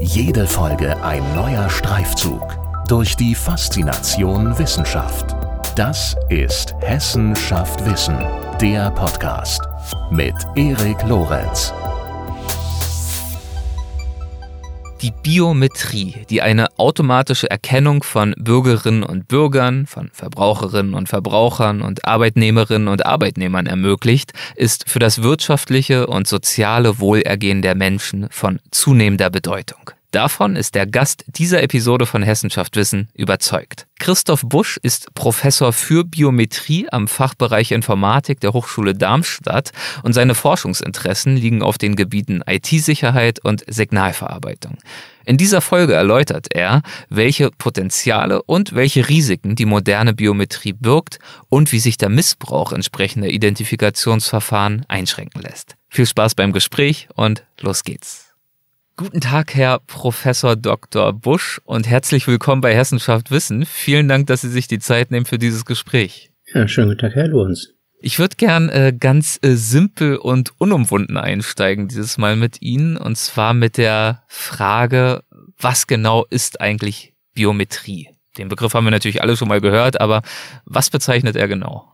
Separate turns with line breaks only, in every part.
Jede Folge ein neuer Streifzug durch die Faszination Wissenschaft. Das ist Hessen schafft Wissen, der Podcast mit Erik Lorenz.
Die Biometrie, die eine automatische Erkennung von Bürgerinnen und Bürgern, von Verbraucherinnen und Verbrauchern und Arbeitnehmerinnen und Arbeitnehmern ermöglicht, ist für das wirtschaftliche und soziale Wohlergehen der Menschen von zunehmender Bedeutung. Davon ist der Gast dieser Episode von Hessenschaft Wissen überzeugt. Christoph Busch ist Professor für Biometrie am Fachbereich Informatik der Hochschule Darmstadt und seine Forschungsinteressen liegen auf den Gebieten IT-Sicherheit und Signalverarbeitung. In dieser Folge erläutert er, welche Potenziale und welche Risiken die moderne Biometrie birgt und wie sich der Missbrauch entsprechender Identifikationsverfahren einschränken lässt. Viel Spaß beim Gespräch und los geht's. Guten Tag, Herr Professor Dr. Busch und herzlich willkommen bei Hessenschaft Wissen. Vielen Dank, dass Sie sich die Zeit nehmen für dieses Gespräch.
Ja, schönen guten Tag, Herr Lorenz.
Ich würde gern äh, ganz äh, simpel und unumwunden einsteigen dieses Mal mit Ihnen und zwar mit der Frage, was genau ist eigentlich Biometrie? Den Begriff haben wir natürlich alle schon mal gehört, aber was bezeichnet er genau?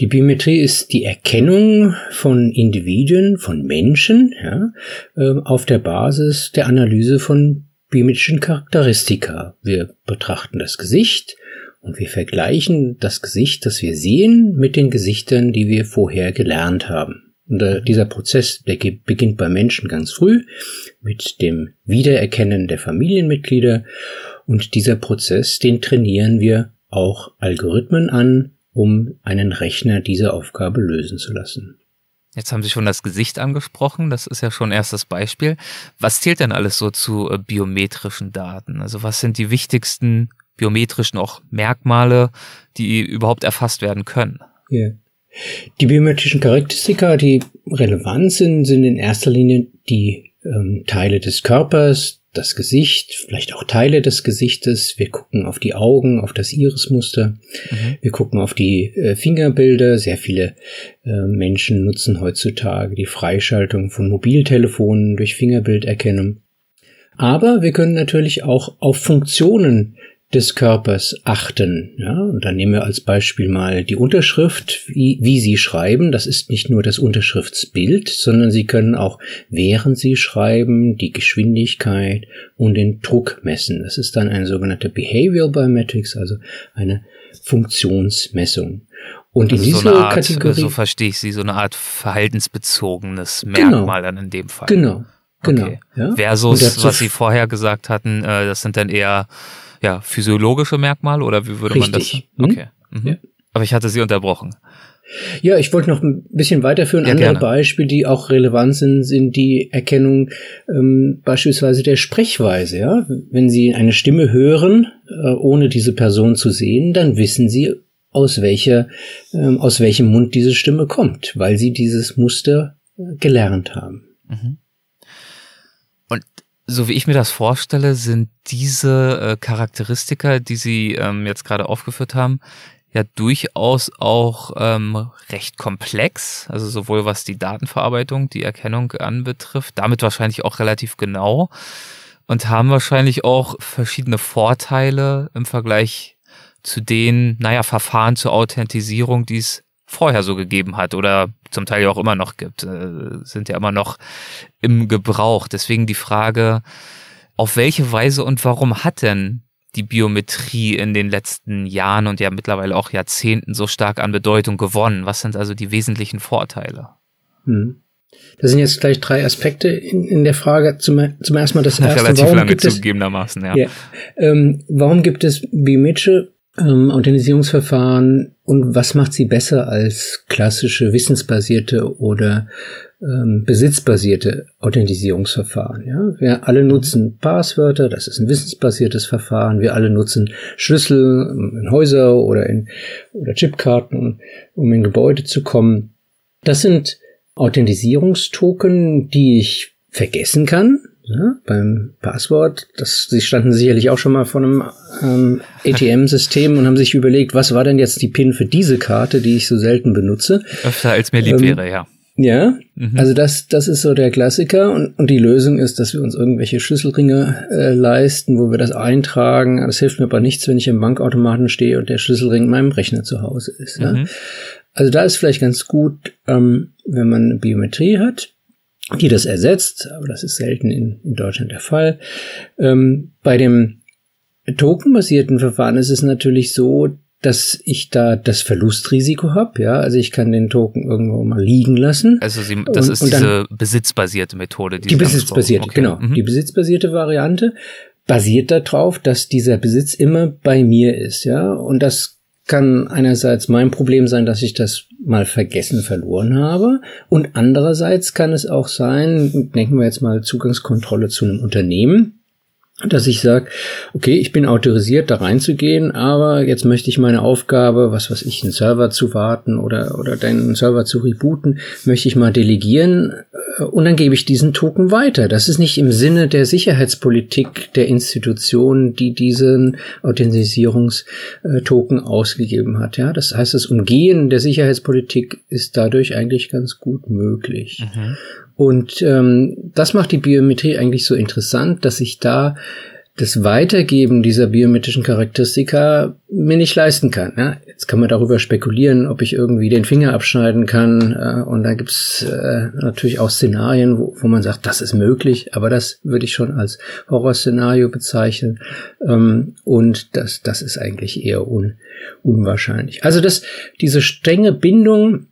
Die Biometrie ist die Erkennung von Individuen, von Menschen, ja, ähm, auf der Basis der Analyse von biometrischen Charakteristika. Wir betrachten das Gesicht und wir vergleichen das Gesicht, das wir sehen, mit den Gesichtern, die wir vorher gelernt haben. Und äh, dieser Prozess, der beginnt bei Menschen ganz früh mit dem Wiedererkennen der Familienmitglieder. Und dieser Prozess, den trainieren wir auch Algorithmen an, um einen Rechner diese Aufgabe lösen zu lassen.
Jetzt haben Sie schon das Gesicht angesprochen, das ist ja schon erstes Beispiel. Was zählt denn alles so zu äh, biometrischen Daten? Also was sind die wichtigsten biometrischen auch Merkmale, die überhaupt erfasst werden können?
Ja. Die biometrischen Charakteristika, die relevant sind, sind in erster Linie die ähm, Teile des Körpers, das Gesicht, vielleicht auch Teile des Gesichtes. Wir gucken auf die Augen, auf das Irismuster. Mhm. Wir gucken auf die äh, Fingerbilder. Sehr viele äh, Menschen nutzen heutzutage die Freischaltung von Mobiltelefonen durch Fingerbilderkennung. Aber wir können natürlich auch auf Funktionen des Körpers achten. Ja, und dann nehmen wir als Beispiel mal die Unterschrift, wie, wie Sie schreiben. Das ist nicht nur das Unterschriftsbild, sondern Sie können auch, während Sie schreiben, die Geschwindigkeit und den Druck messen. Das ist dann ein sogenannter Behavioral Biometrics, also eine Funktionsmessung.
Und also in dieser so Art, Kategorie. So verstehe ich sie, so eine Art verhaltensbezogenes genau. Merkmal genau, dann in dem Fall.
Genau. Genau.
Okay. Ja? Versus, was Sie vorher gesagt hatten, äh, das sind dann eher ja, physiologische Merkmale oder wie würde
Richtig.
man das? Okay. Mhm. Ja. Aber ich hatte Sie unterbrochen.
Ja, ich wollte noch ein bisschen weiterführen. Ja, Andere gerne. Beispiele, die auch relevant sind, sind die Erkennung ähm, beispielsweise der Sprechweise. Ja, wenn Sie eine Stimme hören, äh, ohne diese Person zu sehen, dann wissen Sie, aus welcher, ähm, aus welchem Mund diese Stimme kommt, weil Sie dieses Muster äh, gelernt haben. Mhm
so wie ich mir das vorstelle, sind diese äh, Charakteristika, die Sie ähm, jetzt gerade aufgeführt haben, ja durchaus auch ähm, recht komplex, also sowohl was die Datenverarbeitung, die Erkennung anbetrifft, damit wahrscheinlich auch relativ genau und haben wahrscheinlich auch verschiedene Vorteile im Vergleich zu den, naja, Verfahren zur Authentisierung, die es vorher so gegeben hat oder zum Teil ja auch immer noch gibt, äh, sind ja immer noch im Gebrauch. Deswegen die Frage, auf welche Weise und warum hat denn die Biometrie in den letzten Jahren und ja mittlerweile auch Jahrzehnten so stark an Bedeutung gewonnen? Was sind also die wesentlichen Vorteile?
Hm. Das sind jetzt gleich drei Aspekte in, in der Frage. Zum, zum ersten Mal das
erste. Relativ warum lange gibt zugegebenermaßen, ja.
ja ähm, warum gibt es biometrische ähm, Authentisierungsverfahren und was macht sie besser als klassische wissensbasierte oder ähm, besitzbasierte Authentisierungsverfahren? Ja? Wir alle nutzen Passwörter, das ist ein wissensbasiertes Verfahren. Wir alle nutzen Schlüssel in Häuser oder in oder Chipkarten, um in Gebäude zu kommen. Das sind Authentisierungstoken, die ich vergessen kann, ja, beim Passwort. Das, sie standen sicherlich auch schon mal vor einem ähm, ATM-System und haben sich überlegt, was war denn jetzt die PIN für diese Karte, die ich so selten benutze.
Öfter als mir lieb ähm, wäre, ja.
Ja, mhm. also das, das ist so der Klassiker und, und die Lösung ist, dass wir uns irgendwelche Schlüsselringe äh, leisten, wo wir das eintragen. Das hilft mir aber nichts, wenn ich im Bankautomaten stehe und der Schlüsselring in meinem Rechner zu Hause ist. Mhm. Ja? Also da ist vielleicht ganz gut, ähm, wenn man eine Biometrie hat, die das ersetzt, aber das ist selten in, in Deutschland der Fall. Ähm, bei dem tokenbasierten Verfahren ist es natürlich so, dass ich da das Verlustrisiko habe, ja, also ich kann den Token irgendwo mal liegen lassen.
Also Sie, das und, ist und diese besitzbasierte Methode.
Die, die besitzbasierte, okay. genau. Mhm. Die besitzbasierte Variante basiert darauf, dass dieser Besitz immer bei mir ist, ja, und das kann einerseits mein Problem sein, dass ich das mal vergessen verloren habe. Und andererseits kann es auch sein, denken wir jetzt mal Zugangskontrolle zu einem Unternehmen, dass ich sage, okay, ich bin autorisiert, da reinzugehen, aber jetzt möchte ich meine Aufgabe, was weiß ich, einen Server zu warten oder, oder deinen Server zu rebooten, möchte ich mal delegieren äh, und dann gebe ich diesen Token weiter. Das ist nicht im Sinne der Sicherheitspolitik der Institution, die diesen Authentisierungstoken ausgegeben hat. Ja, das heißt, das Umgehen der Sicherheitspolitik ist dadurch eigentlich ganz gut möglich. Mhm. Und ähm, das macht die Biometrie eigentlich so interessant, dass ich da das Weitergeben dieser biometrischen Charakteristika mir nicht leisten kann. Ja? Jetzt kann man darüber spekulieren, ob ich irgendwie den Finger abschneiden kann. Äh, und da gibt's äh, natürlich auch Szenarien, wo, wo man sagt, das ist möglich, aber das würde ich schon als Horrorszenario bezeichnen. Ähm, und das, das ist eigentlich eher un, unwahrscheinlich. Also das, diese strenge Bindung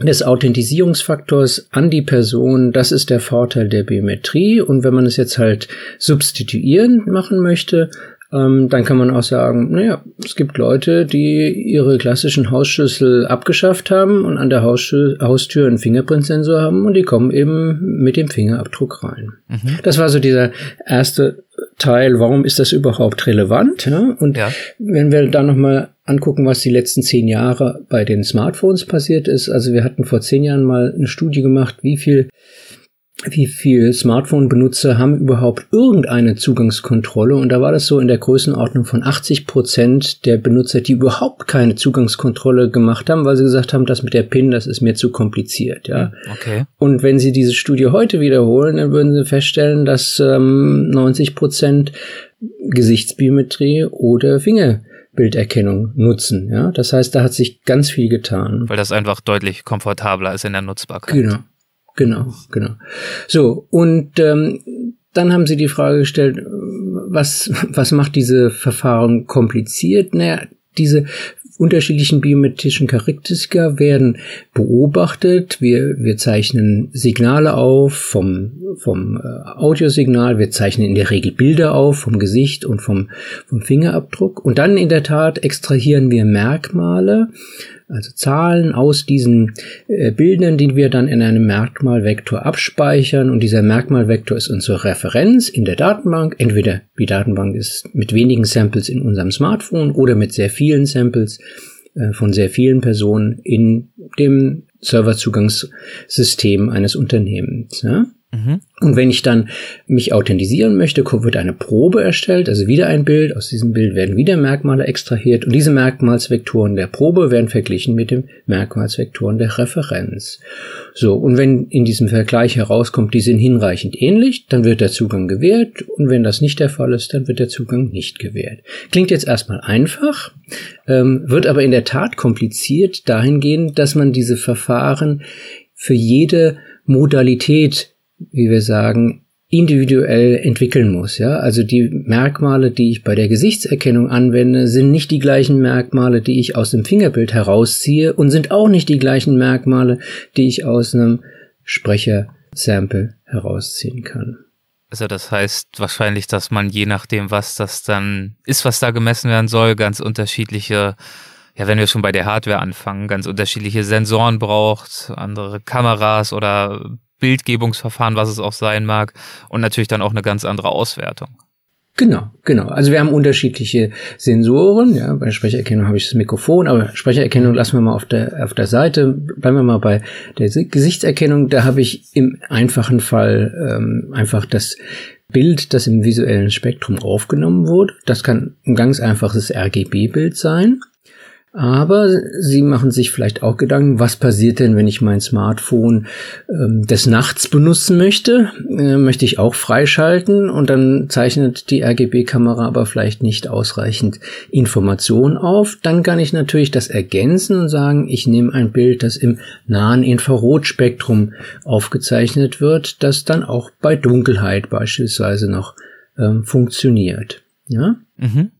des Authentisierungsfaktors an die Person, das ist der Vorteil der Biometrie. Und wenn man es jetzt halt substituieren machen möchte, ähm, dann kann man auch sagen, naja, es gibt Leute, die ihre klassischen Hausschlüssel abgeschafft haben und an der Haustür einen Fingerprintsensor haben und die kommen eben mit dem Fingerabdruck rein. Mhm. Das war so dieser erste Teil, warum ist das überhaupt relevant? Ja? Und ja. wenn wir dann nochmal angucken, was die letzten zehn Jahre bei den Smartphones passiert ist, also wir hatten vor zehn Jahren mal eine Studie gemacht, wie viel wie viel Smartphone-Benutzer haben überhaupt irgendeine Zugangskontrolle und da war das so in der Größenordnung von 80 Prozent der Benutzer, die überhaupt keine Zugangskontrolle gemacht haben, weil sie gesagt haben, das mit der PIN, das ist mir zu kompliziert, ja.
Okay.
Und wenn sie diese Studie heute wiederholen, dann würden sie feststellen, dass ähm, 90 Prozent Gesichtsbiometrie oder Fingerbilderkennung nutzen. Ja, das heißt, da hat sich ganz viel getan.
Weil das einfach deutlich komfortabler ist in der Nutzbarkeit.
Genau. Genau, genau. So, und ähm, dann haben sie die Frage gestellt, was, was macht diese Verfahren kompliziert? Naja, diese unterschiedlichen biometrischen Charakteristika werden beobachtet. Wir, wir zeichnen Signale auf vom, vom äh, Audiosignal. Wir zeichnen in der Regel Bilder auf vom Gesicht und vom, vom Fingerabdruck. Und dann in der Tat extrahieren wir Merkmale also Zahlen aus diesen äh, Bildern, die wir dann in einem Merkmalvektor abspeichern. Und dieser Merkmalvektor ist unsere Referenz in der Datenbank. Entweder die Datenbank ist mit wenigen Samples in unserem Smartphone oder mit sehr vielen Samples äh, von sehr vielen Personen in dem Serverzugangssystem eines Unternehmens. Mhm. Und wenn ich dann mich authentisieren möchte, wird eine Probe erstellt, also wieder ein Bild. Aus diesem Bild werden wieder Merkmale extrahiert und diese Merkmalsvektoren der Probe werden verglichen mit den Merkmalsvektoren der Referenz. So, und wenn in diesem Vergleich herauskommt, die sind hinreichend ähnlich, dann wird der Zugang gewährt und wenn das nicht der Fall ist, dann wird der Zugang nicht gewährt. Klingt jetzt erstmal einfach, ähm, wird aber in der Tat kompliziert dahingehend, dass man diese Verfahren für jede Modalität wie wir sagen, individuell entwickeln muss, ja. Also die Merkmale, die ich bei der Gesichtserkennung anwende, sind nicht die gleichen Merkmale, die ich aus dem Fingerbild herausziehe und sind auch nicht die gleichen Merkmale, die ich aus einem Sprechersample herausziehen kann.
Also das heißt wahrscheinlich, dass man je nachdem, was das dann ist, was da gemessen werden soll, ganz unterschiedliche ja, wenn wir schon bei der Hardware anfangen, ganz unterschiedliche Sensoren braucht, andere Kameras oder Bildgebungsverfahren, was es auch sein mag, und natürlich dann auch eine ganz andere Auswertung.
Genau, genau. Also wir haben unterschiedliche Sensoren. Ja, bei Sprecherkennung habe ich das Mikrofon, aber Sprecherkennung lassen wir mal auf der auf der Seite. Bleiben wir mal bei der Gesichtserkennung. Da habe ich im einfachen Fall ähm, einfach das Bild, das im visuellen Spektrum aufgenommen wurde. Das kann ein ganz einfaches RGB-Bild sein. Aber Sie machen sich vielleicht auch Gedanken, was passiert denn, wenn ich mein Smartphone ähm, des Nachts benutzen möchte? Äh, möchte ich auch freischalten und dann zeichnet die RGB-Kamera aber vielleicht nicht ausreichend Informationen auf. Dann kann ich natürlich das ergänzen und sagen, ich nehme ein Bild, das im nahen Infrarotspektrum aufgezeichnet wird, das dann auch bei Dunkelheit beispielsweise noch ähm, funktioniert. Ja? Mhm.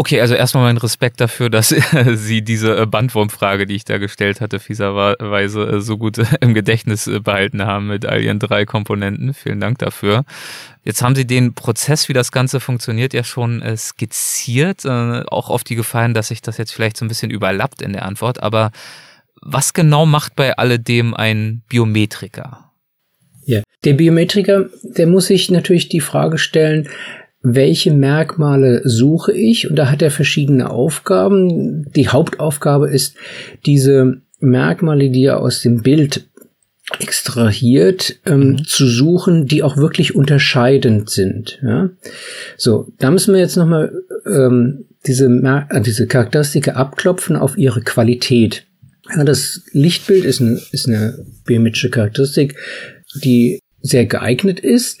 Okay, also erstmal mein Respekt dafür, dass Sie diese äh, Bandwurmfrage, die ich da gestellt hatte, fieserweise äh, so gut äh, im Gedächtnis behalten haben mit all Ihren drei Komponenten. Vielen Dank dafür. Jetzt haben Sie den Prozess, wie das Ganze funktioniert, ja schon skizziert, auch auf die Gefallen, dass sich das jetzt vielleicht so ein bisschen überlappt in der Antwort. Aber was genau macht bei alledem ein Biometriker?
Ja, der Biometriker, der muss sich natürlich die Frage stellen, welche Merkmale suche ich? Und da hat er verschiedene Aufgaben. Die Hauptaufgabe ist, diese Merkmale, die er aus dem Bild extrahiert, ähm, mhm. zu suchen, die auch wirklich unterscheidend sind. Ja? So, da müssen wir jetzt nochmal ähm, diese, Mer äh, diese Charakteristika abklopfen auf ihre Qualität. Ja, das Lichtbild ist eine, ist eine biometrische Charakteristik, die sehr geeignet ist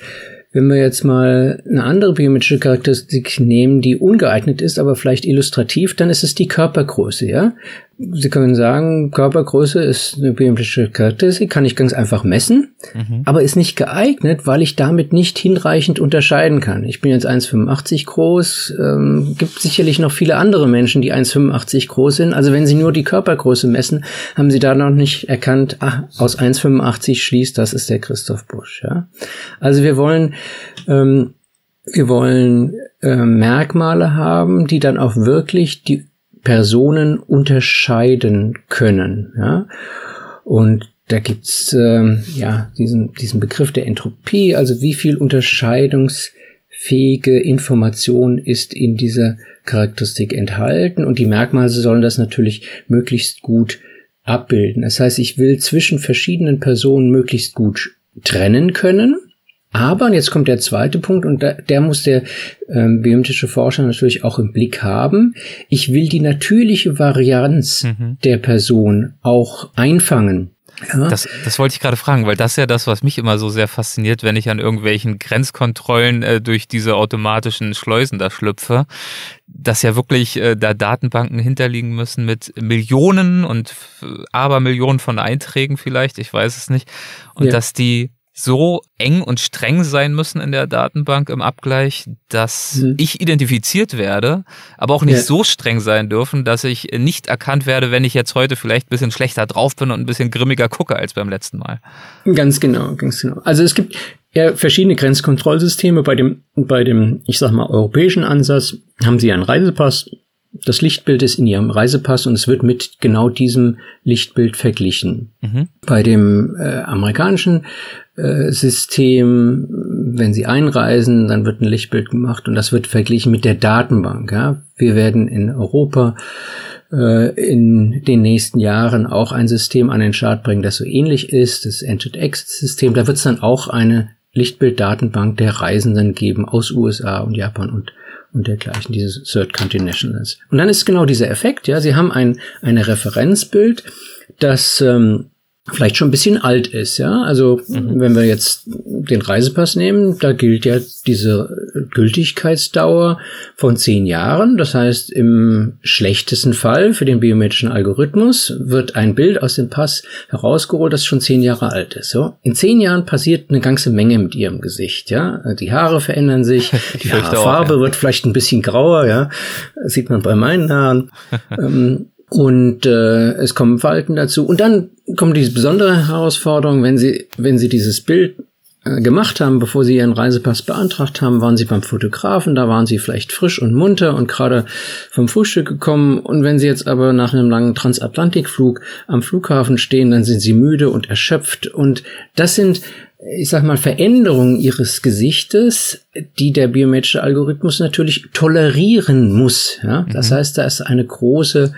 wenn wir jetzt mal eine andere biometrische Charakteristik nehmen, die ungeeignet ist, aber vielleicht illustrativ, dann ist es die Körpergröße, ja? Sie können sagen, Körpergröße ist eine biometrische Charakteristik, kann ich ganz einfach messen, mhm. aber ist nicht geeignet, weil ich damit nicht hinreichend unterscheiden kann. Ich bin jetzt 1,85 groß, ähm, gibt sicherlich noch viele andere Menschen, die 1,85 groß sind. Also wenn Sie nur die Körpergröße messen, haben Sie da noch nicht erkannt, ah, aus 1,85 schließt, das ist der Christoph Busch. Ja? Also wir wollen ähm, wir wollen äh, Merkmale haben, die dann auch wirklich die Personen unterscheiden können. Ja? Und da gibt's ähm, ja diesen, diesen Begriff der Entropie, also wie viel unterscheidungsfähige Information ist in dieser Charakteristik enthalten und die Merkmale sollen das natürlich möglichst gut abbilden. Das heißt, ich will zwischen verschiedenen Personen möglichst gut trennen können aber, und jetzt kommt der zweite Punkt, und da, der muss der ähm, biometrische Forscher natürlich auch im Blick haben. Ich will die natürliche Varianz mhm. der Person auch einfangen.
Ja. Das, das wollte ich gerade fragen, weil das ist ja das, was mich immer so sehr fasziniert, wenn ich an irgendwelchen Grenzkontrollen äh, durch diese automatischen Schleusen da schlüpfe, dass ja wirklich äh, da Datenbanken hinterliegen müssen mit Millionen und Abermillionen von Einträgen vielleicht, ich weiß es nicht, und ja. dass die so eng und streng sein müssen in der Datenbank im Abgleich, dass mhm. ich identifiziert werde, aber auch nicht ja. so streng sein dürfen, dass ich nicht erkannt werde, wenn ich jetzt heute vielleicht ein bisschen schlechter drauf bin und ein bisschen grimmiger gucke als beim letzten Mal.
Ganz genau, ganz genau. Also es gibt ja verschiedene Grenzkontrollsysteme. Bei dem, bei dem, ich sag mal, europäischen Ansatz haben Sie einen Reisepass. Das Lichtbild ist in Ihrem Reisepass und es wird mit genau diesem Lichtbild verglichen. Mhm. Bei dem äh, amerikanischen äh, System, wenn Sie einreisen, dann wird ein Lichtbild gemacht und das wird verglichen mit der Datenbank. Ja? Wir werden in Europa äh, in den nächsten Jahren auch ein System an den Start bringen, das so ähnlich ist, das Entered-X-System. Da wird es dann auch eine Lichtbilddatenbank der Reisenden geben aus USA und Japan und und dergleichen, diese Third Country Nationals. Und dann ist genau dieser Effekt, ja, Sie haben ein eine Referenzbild, das ähm, vielleicht schon ein bisschen alt ist, ja. Also mhm. wenn wir jetzt den Reisepass nehmen, da gilt ja diese Gültigkeitsdauer von zehn Jahren. Das heißt, im schlechtesten Fall für den biometrischen Algorithmus wird ein Bild aus dem Pass herausgeholt, das schon zehn Jahre alt ist. So. In zehn Jahren passiert eine ganze Menge mit ihrem Gesicht, ja. Die Haare verändern sich, die Haarfarbe ja. wird vielleicht ein bisschen grauer, ja. Das sieht man bei meinen Haaren. ähm, und äh, es kommen Falten dazu. Und dann kommt diese besondere Herausforderung, wenn Sie, wenn Sie dieses Bild äh, gemacht haben, bevor Sie Ihren Reisepass beantragt haben, waren Sie beim Fotografen, da waren Sie vielleicht frisch und munter und gerade vom Frühstück gekommen. Und wenn Sie jetzt aber nach einem langen Transatlantikflug am Flughafen stehen, dann sind Sie müde und erschöpft. Und das sind ich sag mal, Veränderungen ihres Gesichtes, die der biometrische Algorithmus natürlich tolerieren muss. Ja? Das mhm. heißt, da ist eine große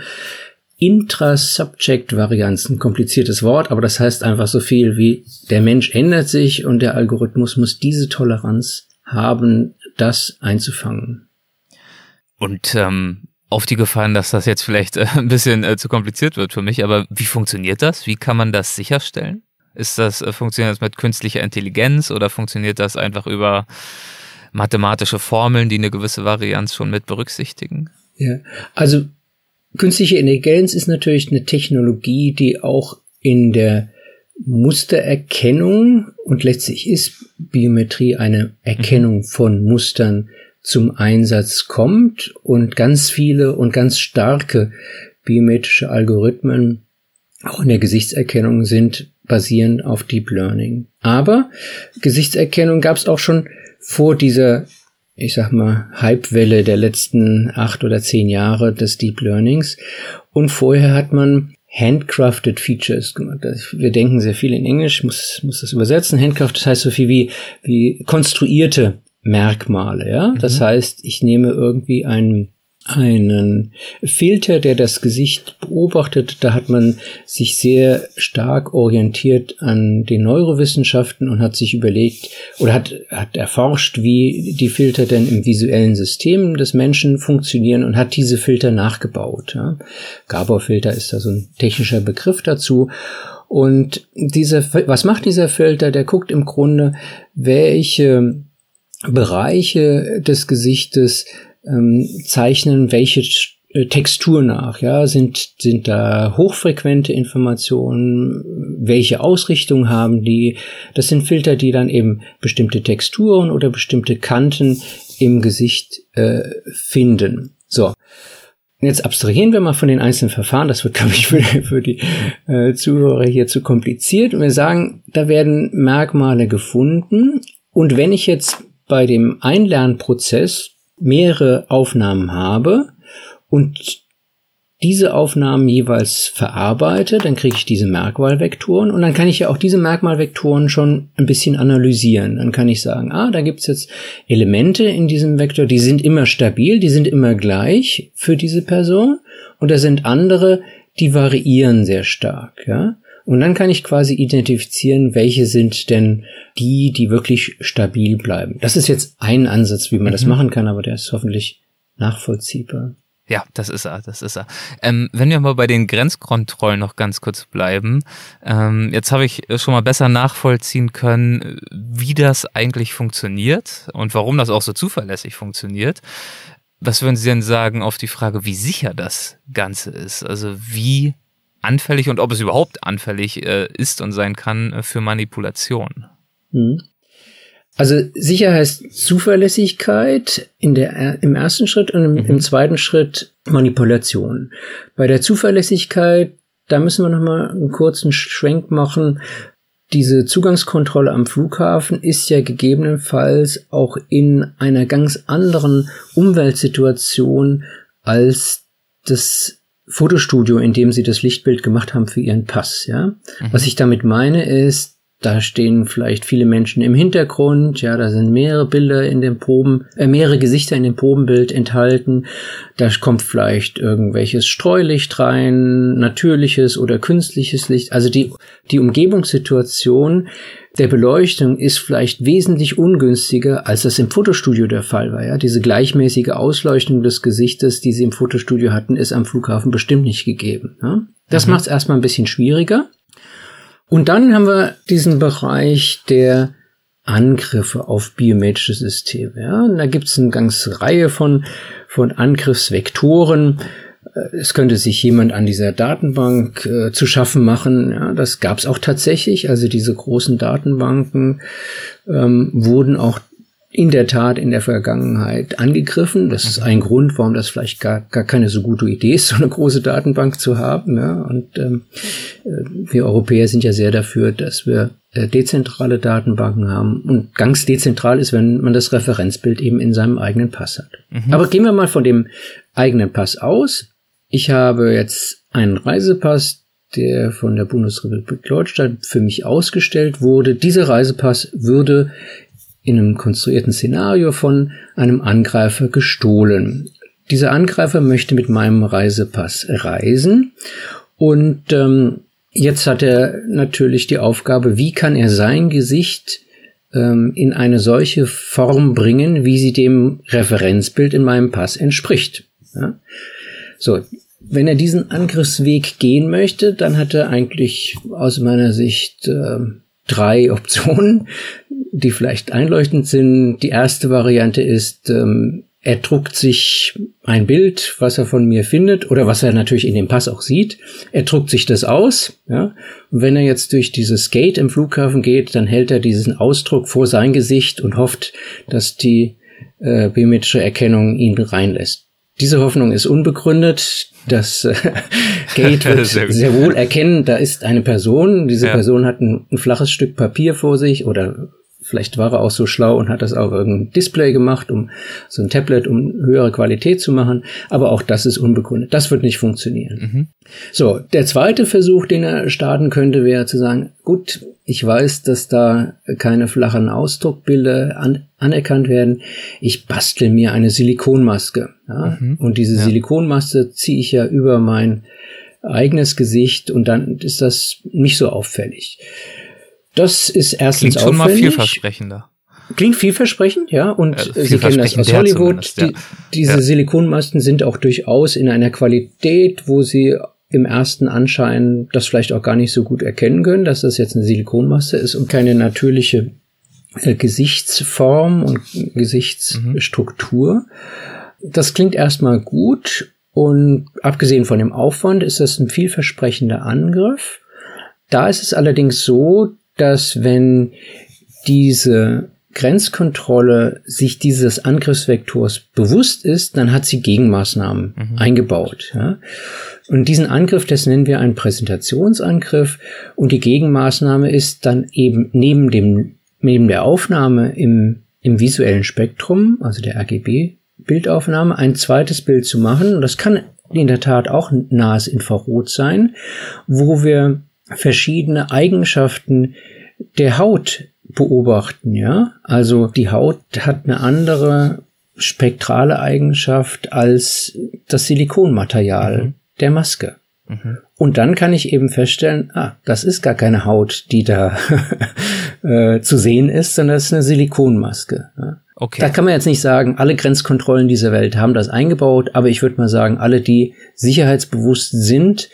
Intra-Subject-Varianz, ein kompliziertes Wort, aber das heißt einfach so viel wie der Mensch ändert sich und der Algorithmus muss diese Toleranz haben, das einzufangen.
Und ähm, auf die Gefahren, dass das jetzt vielleicht äh, ein bisschen äh, zu kompliziert wird für mich, aber wie funktioniert das? Wie kann man das sicherstellen? Ist das, äh, funktioniert das mit künstlicher Intelligenz oder funktioniert das einfach über mathematische Formeln, die eine gewisse Varianz schon mit berücksichtigen?
Ja, also künstliche Intelligenz ist natürlich eine Technologie, die auch in der Mustererkennung und letztlich ist Biometrie eine Erkennung mhm. von Mustern zum Einsatz kommt und ganz viele und ganz starke biometrische Algorithmen auch in der Gesichtserkennung sind basierend auf Deep Learning. Aber Gesichtserkennung gab es auch schon vor dieser, ich sag mal, Hypewelle der letzten acht oder zehn Jahre des Deep Learnings. Und vorher hat man handcrafted Features gemacht. Wir denken sehr viel in Englisch, muss, muss das übersetzen. Handcrafted das heißt so viel wie, wie konstruierte Merkmale, ja. Mhm. Das heißt, ich nehme irgendwie einen einen Filter, der das Gesicht beobachtet. Da hat man sich sehr stark orientiert an den Neurowissenschaften und hat sich überlegt oder hat, hat erforscht, wie die Filter denn im visuellen System des Menschen funktionieren und hat diese Filter nachgebaut. Ja. Gabor-Filter ist da so ein technischer Begriff dazu. Und dieser, was macht dieser Filter? Der guckt im Grunde, welche Bereiche des Gesichtes ähm, zeichnen welche äh, Textur nach, ja, sind, sind da hochfrequente Informationen, welche Ausrichtung haben die, das sind Filter, die dann eben bestimmte Texturen oder bestimmte Kanten im Gesicht äh, finden. So. Jetzt abstrahieren wir mal von den einzelnen Verfahren, das wird, glaube ich, für, für die äh, Zuhörer hier zu kompliziert. Und wir sagen, da werden Merkmale gefunden. Und wenn ich jetzt bei dem Einlernprozess mehrere Aufnahmen habe und diese Aufnahmen jeweils verarbeite, dann kriege ich diese Merkmalvektoren und dann kann ich ja auch diese Merkmalvektoren schon ein bisschen analysieren. Dann kann ich sagen, ah, da gibt's jetzt Elemente in diesem Vektor, die sind immer stabil, die sind immer gleich für diese Person und da sind andere, die variieren sehr stark, ja. Und dann kann ich quasi identifizieren, welche sind denn die, die wirklich stabil bleiben. Das ist jetzt ein Ansatz, wie man mhm. das machen kann, aber der ist hoffentlich nachvollziehbar.
Ja, das ist er, das ist er. Ähm, wenn wir mal bei den Grenzkontrollen noch ganz kurz bleiben, ähm, jetzt habe ich schon mal besser nachvollziehen können, wie das eigentlich funktioniert und warum das auch so zuverlässig funktioniert. Was würden Sie denn sagen auf die Frage, wie sicher das Ganze ist? Also wie anfällig und ob es überhaupt anfällig äh, ist und sein kann äh, für Manipulation.
Hm. Also sicher heißt Zuverlässigkeit in der, im ersten Schritt und im, mhm. im zweiten Schritt Manipulation. Bei der Zuverlässigkeit, da müssen wir nochmal einen kurzen Schwenk machen. Diese Zugangskontrolle am Flughafen ist ja gegebenenfalls auch in einer ganz anderen Umweltsituation als das Fotostudio, in dem sie das Lichtbild gemacht haben für ihren Pass, ja. Mhm. Was ich damit meine ist, da stehen vielleicht viele Menschen im Hintergrund, ja, da sind mehrere Bilder in dem Proben, äh, mehrere Gesichter in dem Probenbild enthalten. Da kommt vielleicht irgendwelches Streulicht rein, natürliches oder künstliches Licht. Also die, die Umgebungssituation der Beleuchtung ist vielleicht wesentlich ungünstiger, als das im Fotostudio der Fall war. Ja? Diese gleichmäßige Ausleuchtung des Gesichtes, die sie im Fotostudio hatten, ist am Flughafen bestimmt nicht gegeben. Ja? Das mhm. macht es erstmal ein bisschen schwieriger. Und dann haben wir diesen Bereich der Angriffe auf biometrische Systeme. Ja? Und da gibt es eine ganze Reihe von, von Angriffsvektoren. Äh, es könnte sich jemand an dieser Datenbank äh, zu schaffen machen. Ja, das gab es auch tatsächlich. Also diese großen Datenbanken ähm, wurden auch in der Tat in der Vergangenheit angegriffen. Das ist ein Grund, warum das vielleicht gar, gar keine so gute Idee ist, so eine große Datenbank zu haben. Ja. Und ähm, äh, wir Europäer sind ja sehr dafür, dass wir äh, dezentrale Datenbanken haben. Und ganz dezentral ist, wenn man das Referenzbild eben in seinem eigenen Pass hat. Mhm. Aber gehen wir mal von dem eigenen Pass aus. Ich habe jetzt einen Reisepass, der von der Bundesrepublik Deutschland für mich ausgestellt wurde. Dieser Reisepass würde in einem konstruierten Szenario von einem Angreifer gestohlen. Dieser Angreifer möchte mit meinem Reisepass reisen und ähm, jetzt hat er natürlich die Aufgabe, wie kann er sein Gesicht ähm, in eine solche Form bringen, wie sie dem Referenzbild in meinem Pass entspricht. Ja? So, wenn er diesen Angriffsweg gehen möchte, dann hat er eigentlich aus meiner Sicht äh, drei Optionen, die vielleicht einleuchtend sind. Die erste Variante ist, ähm, er druckt sich ein Bild, was er von mir findet oder was er natürlich in dem Pass auch sieht. Er druckt sich das aus, ja. Und wenn er jetzt durch dieses Gate im Flughafen geht, dann hält er diesen Ausdruck vor sein Gesicht und hofft, dass die äh, biometrische Erkennung ihn reinlässt. Diese Hoffnung ist unbegründet. Das äh, Gate wird sehr wohl erkennen, da ist eine Person. Diese ja. Person hat ein, ein, flaches Stück Papier vor sich oder Vielleicht war er auch so schlau und hat das auf irgendein Display gemacht, um so ein Tablet, um höhere Qualität zu machen. Aber auch das ist unbegründet. Das wird nicht funktionieren. Mhm. So, der zweite Versuch, den er starten könnte, wäre zu sagen, gut, ich weiß, dass da keine flachen Ausdruckbilder an, anerkannt werden. Ich bastel mir eine Silikonmaske. Ja? Mhm. Und diese ja. Silikonmaske ziehe ich ja über mein eigenes Gesicht und dann ist das nicht so auffällig. Das ist erstens
Klingt schon mal vielversprechender.
Klingt vielversprechend, ja. Und äh, Sie kennen das aus Hollywood. Die, diese ja. Silikonmasten sind auch durchaus in einer Qualität, wo Sie im ersten Anschein das vielleicht auch gar nicht so gut erkennen können, dass das jetzt eine Silikonmasse ist und keine natürliche äh, Gesichtsform und Gesichtsstruktur. Mhm. Das klingt erstmal gut und abgesehen von dem Aufwand ist das ein vielversprechender Angriff. Da ist es allerdings so, dass wenn diese Grenzkontrolle sich dieses Angriffsvektors bewusst ist, dann hat sie Gegenmaßnahmen mhm. eingebaut. Ja? Und diesen Angriff, das nennen wir einen Präsentationsangriff. Und die Gegenmaßnahme ist dann eben neben dem, neben der Aufnahme im, im visuellen Spektrum, also der RGB-Bildaufnahme, ein zweites Bild zu machen. Und das kann in der Tat auch nahes Infrarot sein, wo wir verschiedene Eigenschaften der Haut beobachten, ja. Also die Haut hat eine andere spektrale Eigenschaft als das Silikonmaterial mhm. der Maske. Mhm. Und dann kann ich eben feststellen, ah, das ist gar keine Haut, die da äh, zu sehen ist, sondern das ist eine Silikonmaske. Ja? Okay. Da kann man jetzt nicht sagen, alle Grenzkontrollen dieser Welt haben das eingebaut, aber ich würde mal sagen, alle, die sicherheitsbewusst sind,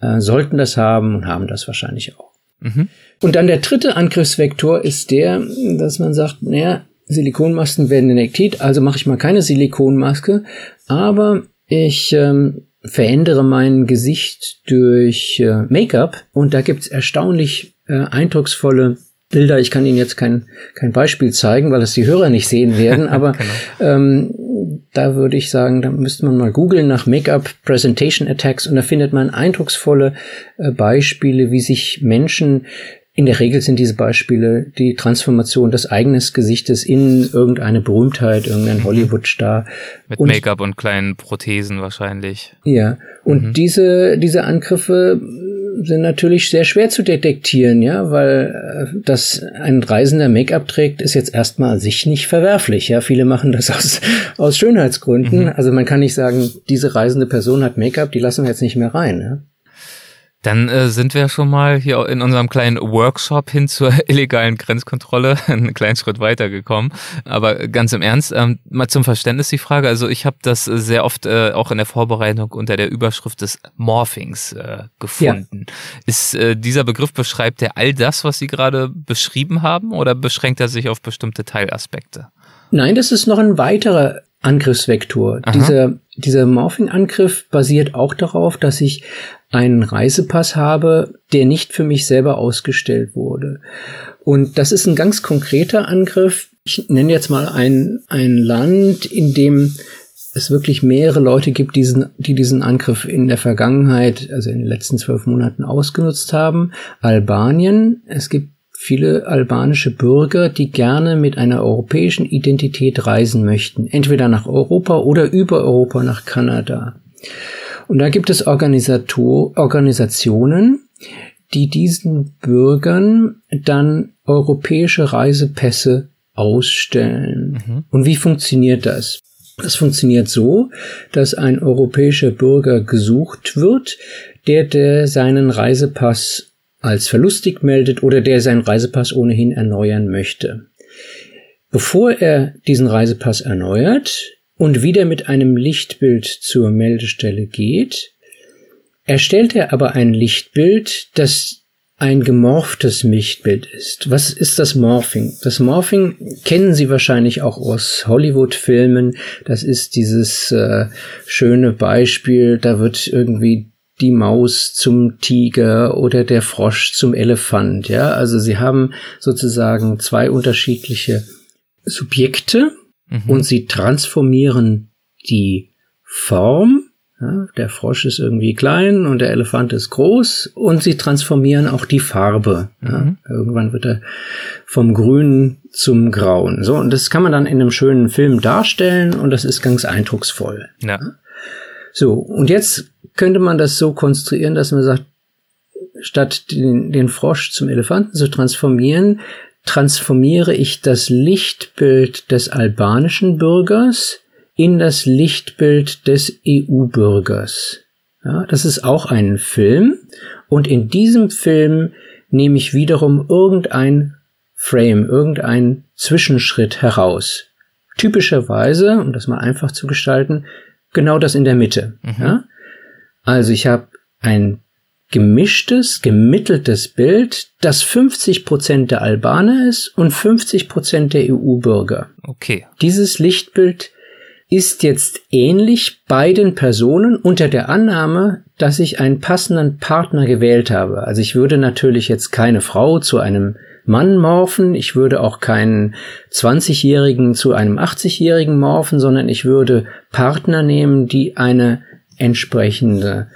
äh, sollten das haben und haben das wahrscheinlich auch. Mhm. Und dann der dritte Angriffsvektor ist der, dass man sagt, naja, Silikonmasken werden inektiert, also mache ich mal keine Silikonmaske, aber ich ähm, verändere mein Gesicht durch äh, Make-up und da gibt's erstaunlich äh, eindrucksvolle Bilder. Ich kann Ihnen jetzt kein, kein Beispiel zeigen, weil das die Hörer nicht sehen werden, aber genau. ähm, da würde ich sagen, da müsste man mal googeln nach Make-up Presentation Attacks und da findet man eindrucksvolle äh, Beispiele, wie sich Menschen in der Regel sind diese Beispiele die Transformation des eigenen Gesichtes in irgendeine Berühmtheit, irgendein. Hollywood-Star.
Mit Make-up und kleinen Prothesen wahrscheinlich.
Ja, und mhm. diese, diese Angriffe sind natürlich sehr schwer zu detektieren, ja, weil äh, dass ein Reisender Make-up trägt, ist jetzt erstmal sich nicht verwerflich, ja. Viele machen das aus, aus Schönheitsgründen. Mhm. Also man kann nicht sagen, diese reisende Person hat Make-up, die lassen wir jetzt nicht mehr rein, ja.
Dann äh, sind wir schon mal hier in unserem kleinen Workshop hin zur illegalen Grenzkontrolle einen kleinen Schritt weitergekommen. Aber ganz im Ernst, ähm, mal zum Verständnis die Frage. Also ich habe das sehr oft äh, auch in der Vorbereitung unter der Überschrift des Morphings äh, gefunden. Ja. Ist äh, dieser Begriff beschreibt er all das, was Sie gerade beschrieben haben, oder beschränkt er sich auf bestimmte Teilaspekte?
Nein, das ist noch ein weiterer Angriffsvektor. Aha. Dieser, dieser Morphing-Angriff basiert auch darauf, dass ich einen Reisepass habe, der nicht für mich selber ausgestellt wurde. Und das ist ein ganz konkreter Angriff. Ich nenne jetzt mal ein, ein Land, in dem es wirklich mehrere Leute gibt, diesen, die diesen Angriff in der Vergangenheit, also in den letzten zwölf Monaten ausgenutzt haben. Albanien. Es gibt viele albanische Bürger, die gerne mit einer europäischen Identität reisen möchten. Entweder nach Europa oder über Europa nach Kanada. Und da gibt es Organisator Organisationen, die diesen Bürgern dann europäische Reisepässe ausstellen. Mhm. Und wie funktioniert das? Das funktioniert so, dass ein europäischer Bürger gesucht wird, der, der seinen Reisepass als verlustig meldet oder der seinen Reisepass ohnehin erneuern möchte. Bevor er diesen Reisepass erneuert, und wieder mit einem Lichtbild zur Meldestelle geht, erstellt er aber ein Lichtbild, das ein gemorphtes Lichtbild ist. Was ist das Morphing? Das Morphing kennen Sie wahrscheinlich auch aus Hollywood-Filmen. Das ist dieses äh, schöne Beispiel, da wird irgendwie die Maus zum Tiger oder der Frosch zum Elefant. Ja, also Sie haben sozusagen zwei unterschiedliche Subjekte mhm. und Sie transformieren die Form ja, der Frosch ist irgendwie klein und der Elefant ist groß und sie transformieren auch die Farbe. Ja. Mhm. Irgendwann wird er vom Grünen zum Grauen. So, und das kann man dann in einem schönen Film darstellen und das ist ganz eindrucksvoll. Ja. So, und jetzt könnte man das so konstruieren, dass man sagt, statt den, den Frosch zum Elefanten zu transformieren, transformiere ich das Lichtbild des albanischen Bürgers in das Lichtbild des EU-Bürgers. Ja, das ist auch ein Film und in diesem Film nehme ich wiederum irgendein Frame, irgendein Zwischenschritt heraus. Typischerweise, um das mal einfach zu gestalten, genau das in der Mitte. Mhm. Ja? Also ich habe ein gemischtes, gemitteltes Bild, das 50 Prozent der Albaner ist und 50 Prozent der EU-Bürger.
Okay.
Dieses Lichtbild ist jetzt ähnlich beiden Personen unter der Annahme, dass ich einen passenden Partner gewählt habe. Also ich würde natürlich jetzt keine Frau zu einem Mann morphen, ich würde auch keinen 20-Jährigen zu einem 80-Jährigen morphen, sondern ich würde Partner nehmen, die eine entsprechende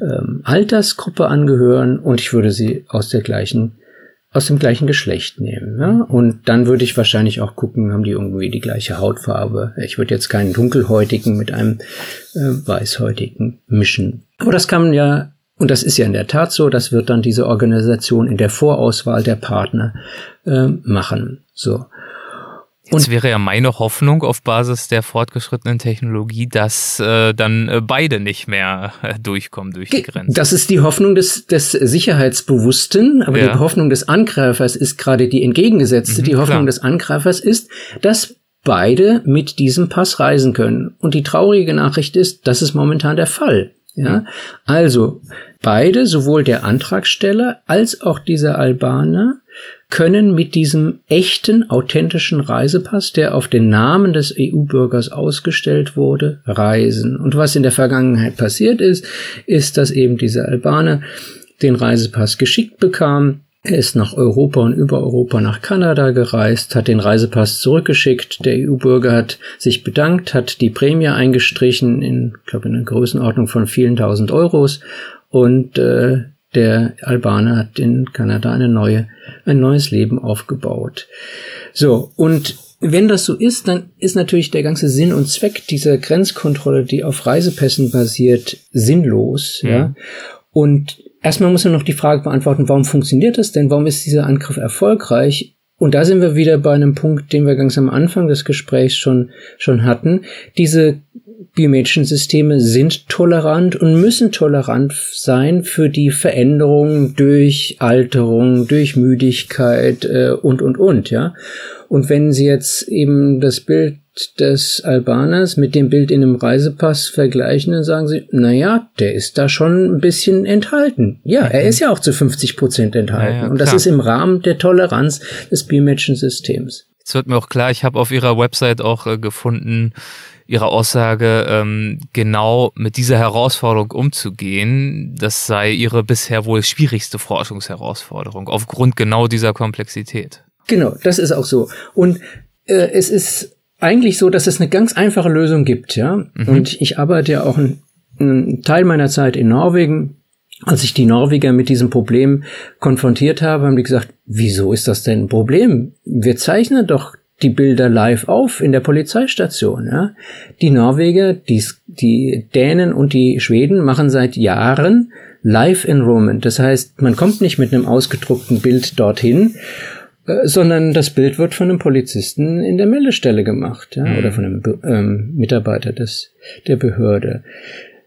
ähm, Altersgruppe angehören und ich würde sie aus der gleichen aus dem gleichen Geschlecht nehmen. Ja? Und dann würde ich wahrscheinlich auch gucken, haben die irgendwie die gleiche Hautfarbe. Ich würde jetzt keinen dunkelhäutigen mit einem äh, weißhäutigen mischen. Aber das kann man ja, und das ist ja in der Tat so, das wird dann diese Organisation in der Vorauswahl der Partner äh, machen. So.
Jetzt wäre ja meine Hoffnung auf Basis der fortgeschrittenen Technologie, dass äh, dann äh, beide nicht mehr äh, durchkommen durch die Grenze.
Das ist die Hoffnung des, des Sicherheitsbewussten, aber ja. die Hoffnung des Angreifers ist gerade die entgegengesetzte. Mhm, die Hoffnung klar. des Angreifers ist, dass beide mit diesem Pass reisen können. Und die traurige Nachricht ist, das ist momentan der Fall. Ja, also beide, sowohl der Antragsteller als auch dieser Albaner, können mit diesem echten, authentischen Reisepass, der auf den Namen des EU-Bürgers ausgestellt wurde, reisen. Und was in der Vergangenheit passiert ist, ist, dass eben dieser Albaner den Reisepass geschickt bekam, er ist nach Europa und über Europa nach Kanada gereist, hat den Reisepass zurückgeschickt. Der EU-Bürger hat sich bedankt, hat die Prämie eingestrichen in, ich glaube, in einer Größenordnung von vielen tausend Euros und äh, der Albaner hat in Kanada eine neue, ein neues Leben aufgebaut. So, und wenn das so ist, dann ist natürlich der ganze Sinn und Zweck dieser Grenzkontrolle, die auf Reisepässen basiert, sinnlos, ja. ja. Und erstmal muss man noch die Frage beantworten, warum funktioniert das denn? Warum ist dieser Angriff erfolgreich? Und da sind wir wieder bei einem Punkt, den wir ganz am Anfang des Gesprächs schon, schon hatten. Diese biometrischen Systeme sind tolerant und müssen tolerant sein für die Veränderungen durch Alterung, durch Müdigkeit äh, und, und, und, ja. Und wenn Sie jetzt eben das Bild des Albaners mit dem Bild in einem Reisepass vergleichen, dann sagen Sie, na ja, der ist da schon ein bisschen enthalten. Ja, er ist ja auch zu 50 Prozent enthalten. Ja, ja, und das ist im Rahmen der Toleranz des biometrischen Systems.
Jetzt wird mir auch klar, ich habe auf Ihrer Website auch äh, gefunden, ihrer Aussage, ähm, genau mit dieser Herausforderung umzugehen, das sei ihre bisher wohl schwierigste Forschungsherausforderung, aufgrund genau dieser Komplexität.
Genau, das ist auch so. Und äh, es ist eigentlich so, dass es eine ganz einfache Lösung gibt, ja. Mhm. Und ich arbeite ja auch einen Teil meiner Zeit in Norwegen. Als ich die Norweger mit diesem Problem konfrontiert habe, haben die gesagt, wieso ist das denn ein Problem? Wir zeichnen doch die Bilder live auf in der Polizeistation. Ja? Die Norweger, die, die Dänen und die Schweden machen seit Jahren Live-Enrollment. Das heißt, man kommt nicht mit einem ausgedruckten Bild dorthin, äh, sondern das Bild wird von einem Polizisten in der Meldestelle gemacht ja? Mhm. oder von einem ähm, Mitarbeiter des, der Behörde.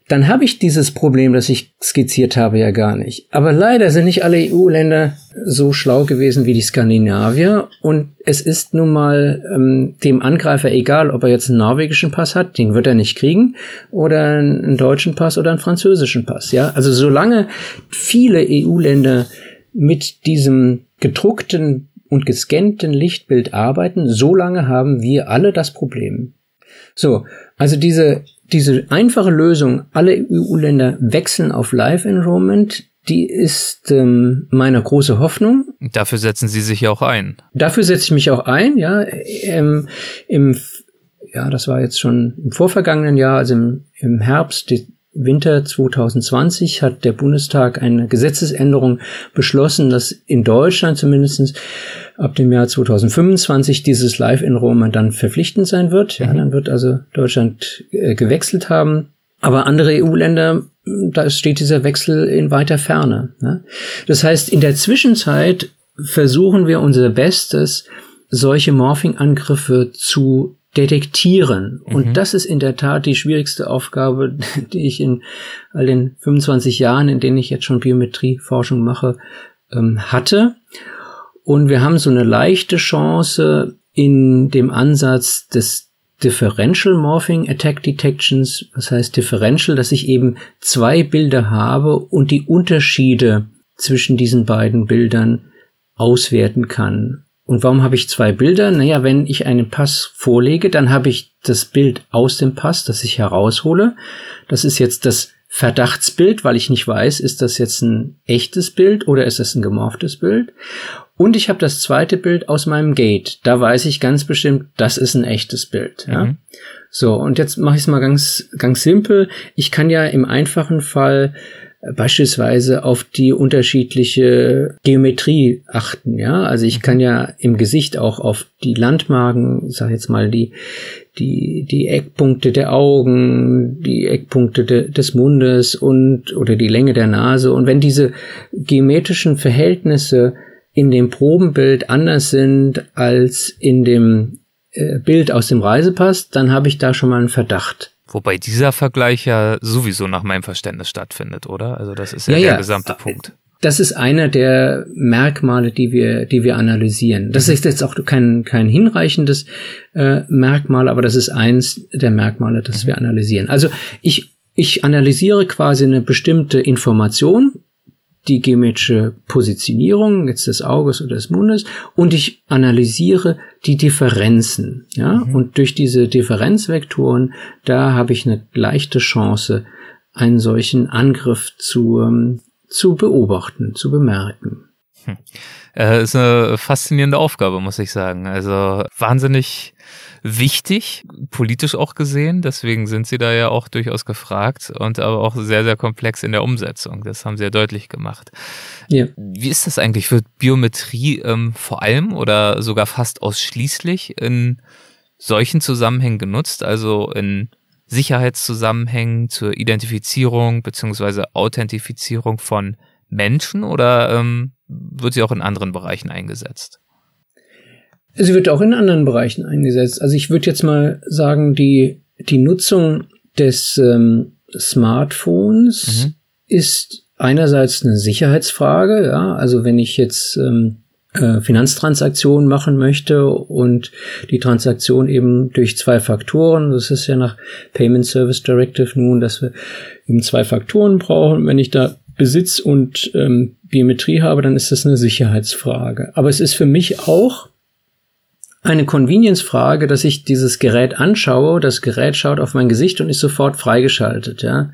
dann habe ich dieses Problem, das ich skizziert habe, ja gar nicht. Aber leider sind nicht alle EU-Länder so schlau gewesen wie die Skandinavier und es ist nun mal ähm, dem Angreifer egal, ob er jetzt einen norwegischen Pass hat, den wird er nicht kriegen, oder einen deutschen Pass oder einen französischen Pass. Ja, also solange viele EU-Länder mit diesem gedruckten und gescannten Lichtbild arbeiten, solange haben wir alle das Problem. So, also diese diese einfache Lösung, alle EU-Länder wechseln auf Live-Enrollment, die ist ähm, meine große Hoffnung.
Dafür setzen Sie sich ja auch ein.
Dafür setze ich mich auch ein, ja. Ähm, Im, ja, das war jetzt schon im vorvergangenen Jahr, also im, im Herbst Winter 2020 hat der Bundestag eine Gesetzesänderung beschlossen, dass in Deutschland zumindest ab dem Jahr 2025 dieses Live-Enrollment dann verpflichtend sein wird. Ja, mhm. dann wird also Deutschland äh, gewechselt haben. Aber andere EU-Länder, da steht dieser Wechsel in weiter Ferne. Ne? Das heißt, in der Zwischenzeit versuchen wir unser Bestes, solche Morphing-Angriffe zu detektieren. Und mhm. das ist in der Tat die schwierigste Aufgabe, die ich in all den 25 Jahren, in denen ich jetzt schon Biometrieforschung mache, ähm, hatte. Und wir haben so eine leichte Chance in dem Ansatz des Differential Morphing Attack Detections, was heißt Differential, dass ich eben zwei Bilder habe und die Unterschiede zwischen diesen beiden Bildern auswerten kann. Und warum habe ich zwei Bilder? Naja, wenn ich einen Pass vorlege, dann habe ich das Bild aus dem Pass, das ich heraushole. Das ist jetzt das Verdachtsbild, weil ich nicht weiß, ist das jetzt ein echtes Bild oder ist das ein gemorftes Bild. Und ich habe das zweite Bild aus meinem Gate. Da weiß ich ganz bestimmt, das ist ein echtes Bild. Ja? Mhm. So, und jetzt mache ich es mal ganz, ganz simpel. Ich kann ja im einfachen Fall beispielsweise auf die unterschiedliche Geometrie achten, ja. Also ich kann ja im Gesicht auch auf die Landmarken, ich sag jetzt mal die, die, die Eckpunkte der Augen, die Eckpunkte de, des Mundes und, oder die Länge der Nase. Und wenn diese geometrischen Verhältnisse in dem Probenbild anders sind als in dem äh, Bild aus dem Reisepass, dann habe ich da schon mal einen Verdacht.
Wobei dieser Vergleich ja sowieso nach meinem Verständnis stattfindet, oder? Also das ist ja, ja der ja. gesamte Punkt.
Das ist einer der Merkmale, die wir, die wir analysieren. Das ist jetzt auch kein, kein hinreichendes äh, Merkmal, aber das ist eins der Merkmale, das mhm. wir analysieren. Also ich, ich analysiere quasi eine bestimmte Information, die geometrische Positionierung jetzt des Auges oder des Mundes und ich analysiere die Differenzen. Ja, mhm. und durch diese Differenzvektoren, da habe ich eine leichte Chance, einen solchen Angriff zu, ähm, zu beobachten, zu bemerken.
Hm. Äh, ist eine faszinierende Aufgabe, muss ich sagen. Also wahnsinnig wichtig, politisch auch gesehen. Deswegen sind sie da ja auch durchaus gefragt und aber auch sehr, sehr komplex in der Umsetzung. Das haben sie ja deutlich gemacht. Ja. Wie ist das eigentlich? Wird Biometrie ähm, vor allem oder sogar fast ausschließlich in solchen Zusammenhängen genutzt? Also in Sicherheitszusammenhängen zur Identifizierung beziehungsweise Authentifizierung von Menschen oder ähm, wird sie auch in anderen Bereichen eingesetzt?
Sie wird auch in anderen Bereichen eingesetzt. Also ich würde jetzt mal sagen, die, die Nutzung des ähm, Smartphones mhm. ist einerseits eine Sicherheitsfrage, ja, also wenn ich jetzt ähm, äh, Finanztransaktionen machen möchte und die Transaktion eben durch zwei Faktoren, das ist ja nach Payment Service Directive nun, dass wir eben zwei Faktoren brauchen. Wenn ich da Besitz und ähm, Biometrie habe, dann ist das eine Sicherheitsfrage. Aber es ist für mich auch eine Convenience-Frage, dass ich dieses Gerät anschaue, das Gerät schaut auf mein Gesicht und ist sofort freigeschaltet, ja.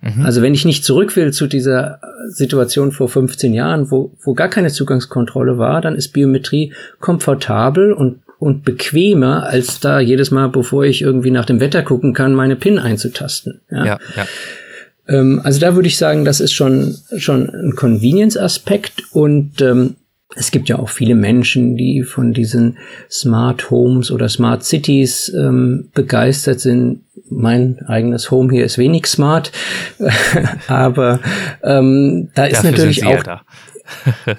Mhm. Also wenn ich nicht zurück will zu dieser Situation vor 15 Jahren, wo, wo gar keine Zugangskontrolle war, dann ist Biometrie komfortabel und, und bequemer, als da jedes Mal, bevor ich irgendwie nach dem Wetter gucken kann, meine PIN einzutasten. Ja, ja. ja. Ähm, also da würde ich sagen, das ist schon, schon ein Convenience-Aspekt und ähm, es gibt ja auch viele Menschen, die von diesen Smart Homes oder Smart Cities ähm, begeistert sind. Mein eigenes Home hier ist wenig smart, aber ähm, da ist Dafür natürlich auch. Ja,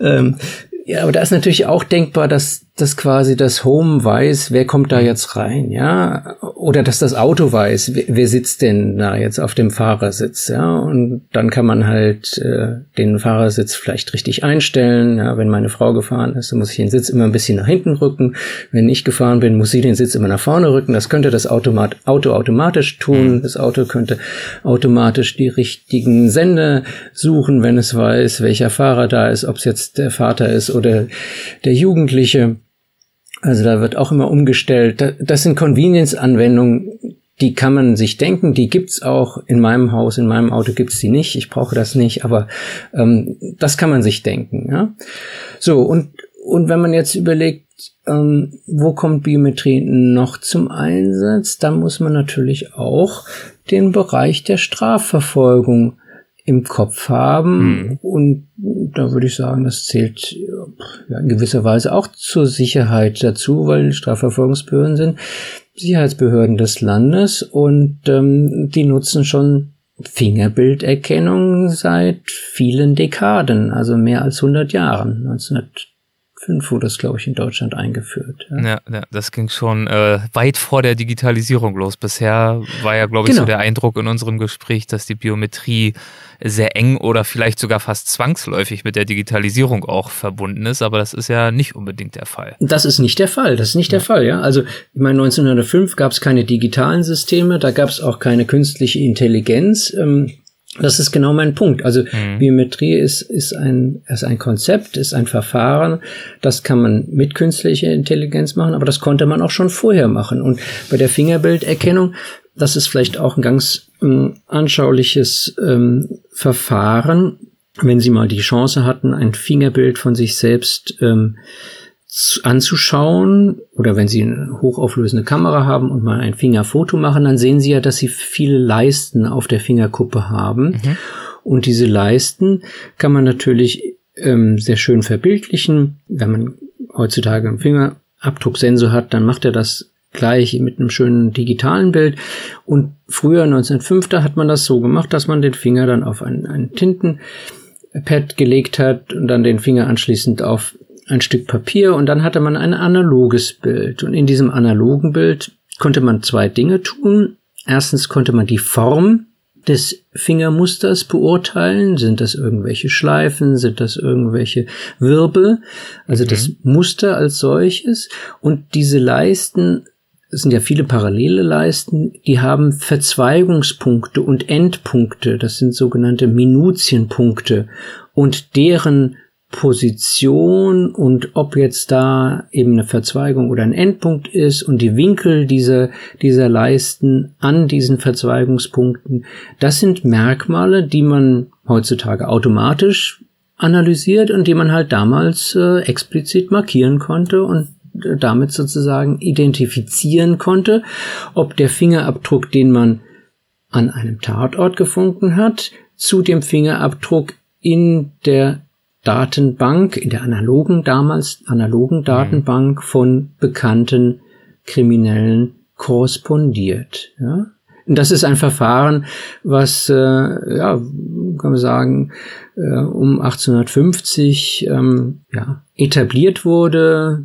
ähm, ja, aber da ist natürlich auch denkbar, dass, dass quasi das Home weiß, wer kommt da jetzt rein, ja. oder dass das Auto weiß, wer sitzt denn da jetzt auf dem Fahrersitz, ja, und dann kann man halt äh, den Fahrersitz vielleicht richtig einstellen, ja, wenn meine Frau gefahren ist, dann muss ich den Sitz immer ein bisschen nach hinten rücken, wenn ich gefahren bin, muss sie den Sitz immer nach vorne rücken, das könnte das Automat Auto automatisch tun, mhm. das Auto könnte automatisch die richtigen Sender suchen, wenn es weiß, welcher Fahrer da ist, ob es jetzt der Vater ist oder der Jugendliche, also da wird auch immer umgestellt. Das sind Convenience-Anwendungen, die kann man sich denken, die gibt's auch in meinem Haus, in meinem Auto gibt's die nicht. Ich brauche das nicht, aber ähm, das kann man sich denken. Ja? So und und wenn man jetzt überlegt, ähm, wo kommt Biometrie noch zum Einsatz, dann muss man natürlich auch den Bereich der Strafverfolgung im Kopf haben. Mhm. Und da würde ich sagen, das zählt ja, in gewisser Weise auch zur Sicherheit dazu, weil Strafverfolgungsbehörden sind Sicherheitsbehörden des Landes und ähm, die nutzen schon Fingerbilderkennung seit vielen Dekaden, also mehr als 100 Jahren. 1900 2005 wurde das, glaube ich, in Deutschland eingeführt.
Ja, ja, ja das ging schon äh, weit vor der Digitalisierung los. Bisher war ja, glaube ich, genau. so der Eindruck in unserem Gespräch, dass die Biometrie sehr eng oder vielleicht sogar fast zwangsläufig mit der Digitalisierung auch verbunden ist, aber das ist ja nicht unbedingt der Fall.
Das ist nicht der Fall, das ist nicht ja. der Fall, ja. Also ich meine, 1905 gab es keine digitalen Systeme, da gab es auch keine künstliche Intelligenz. Ähm, das ist genau mein Punkt. Also mhm. Biometrie ist, ist, ein, ist ein Konzept, ist ein Verfahren. Das kann man mit künstlicher Intelligenz machen, aber das konnte man auch schon vorher machen. Und bei der Fingerbilderkennung, das ist vielleicht auch ein ganz äh, anschauliches ähm, Verfahren. Wenn Sie mal die Chance hatten, ein Fingerbild von sich selbst ähm, anzuschauen oder wenn Sie eine hochauflösende Kamera haben und mal ein Fingerfoto machen, dann sehen Sie ja, dass Sie viele Leisten auf der Fingerkuppe haben. Mhm. Und diese Leisten kann man natürlich ähm, sehr schön verbildlichen. Wenn man heutzutage einen Fingerabdrucksensor hat, dann macht er das gleich mit einem schönen digitalen Bild. Und früher, 1905, da hat man das so gemacht, dass man den Finger dann auf ein, ein Tintenpad gelegt hat und dann den Finger anschließend auf ein Stück Papier und dann hatte man ein analoges Bild. Und in diesem analogen Bild konnte man zwei Dinge tun. Erstens konnte man die Form des Fingermusters beurteilen. Sind das irgendwelche Schleifen? Sind das irgendwelche Wirbel? Also mhm. das Muster als solches. Und diese Leisten, es sind ja viele parallele Leisten, die haben Verzweigungspunkte und Endpunkte. Das sind sogenannte Minutienpunkte. Und deren Position und ob jetzt da eben eine Verzweigung oder ein Endpunkt ist und die Winkel dieser, dieser Leisten an diesen Verzweigungspunkten, das sind Merkmale, die man heutzutage automatisch analysiert und die man halt damals äh, explizit markieren konnte und äh, damit sozusagen identifizieren konnte, ob der Fingerabdruck, den man an einem Tatort gefunden hat, zu dem Fingerabdruck in der Datenbank, in der analogen, damals analogen Datenbank von bekannten Kriminellen korrespondiert. Ja? Und das ist ein Verfahren, was, äh, ja, kann man sagen, äh, um 1850 ähm, ja, etabliert wurde,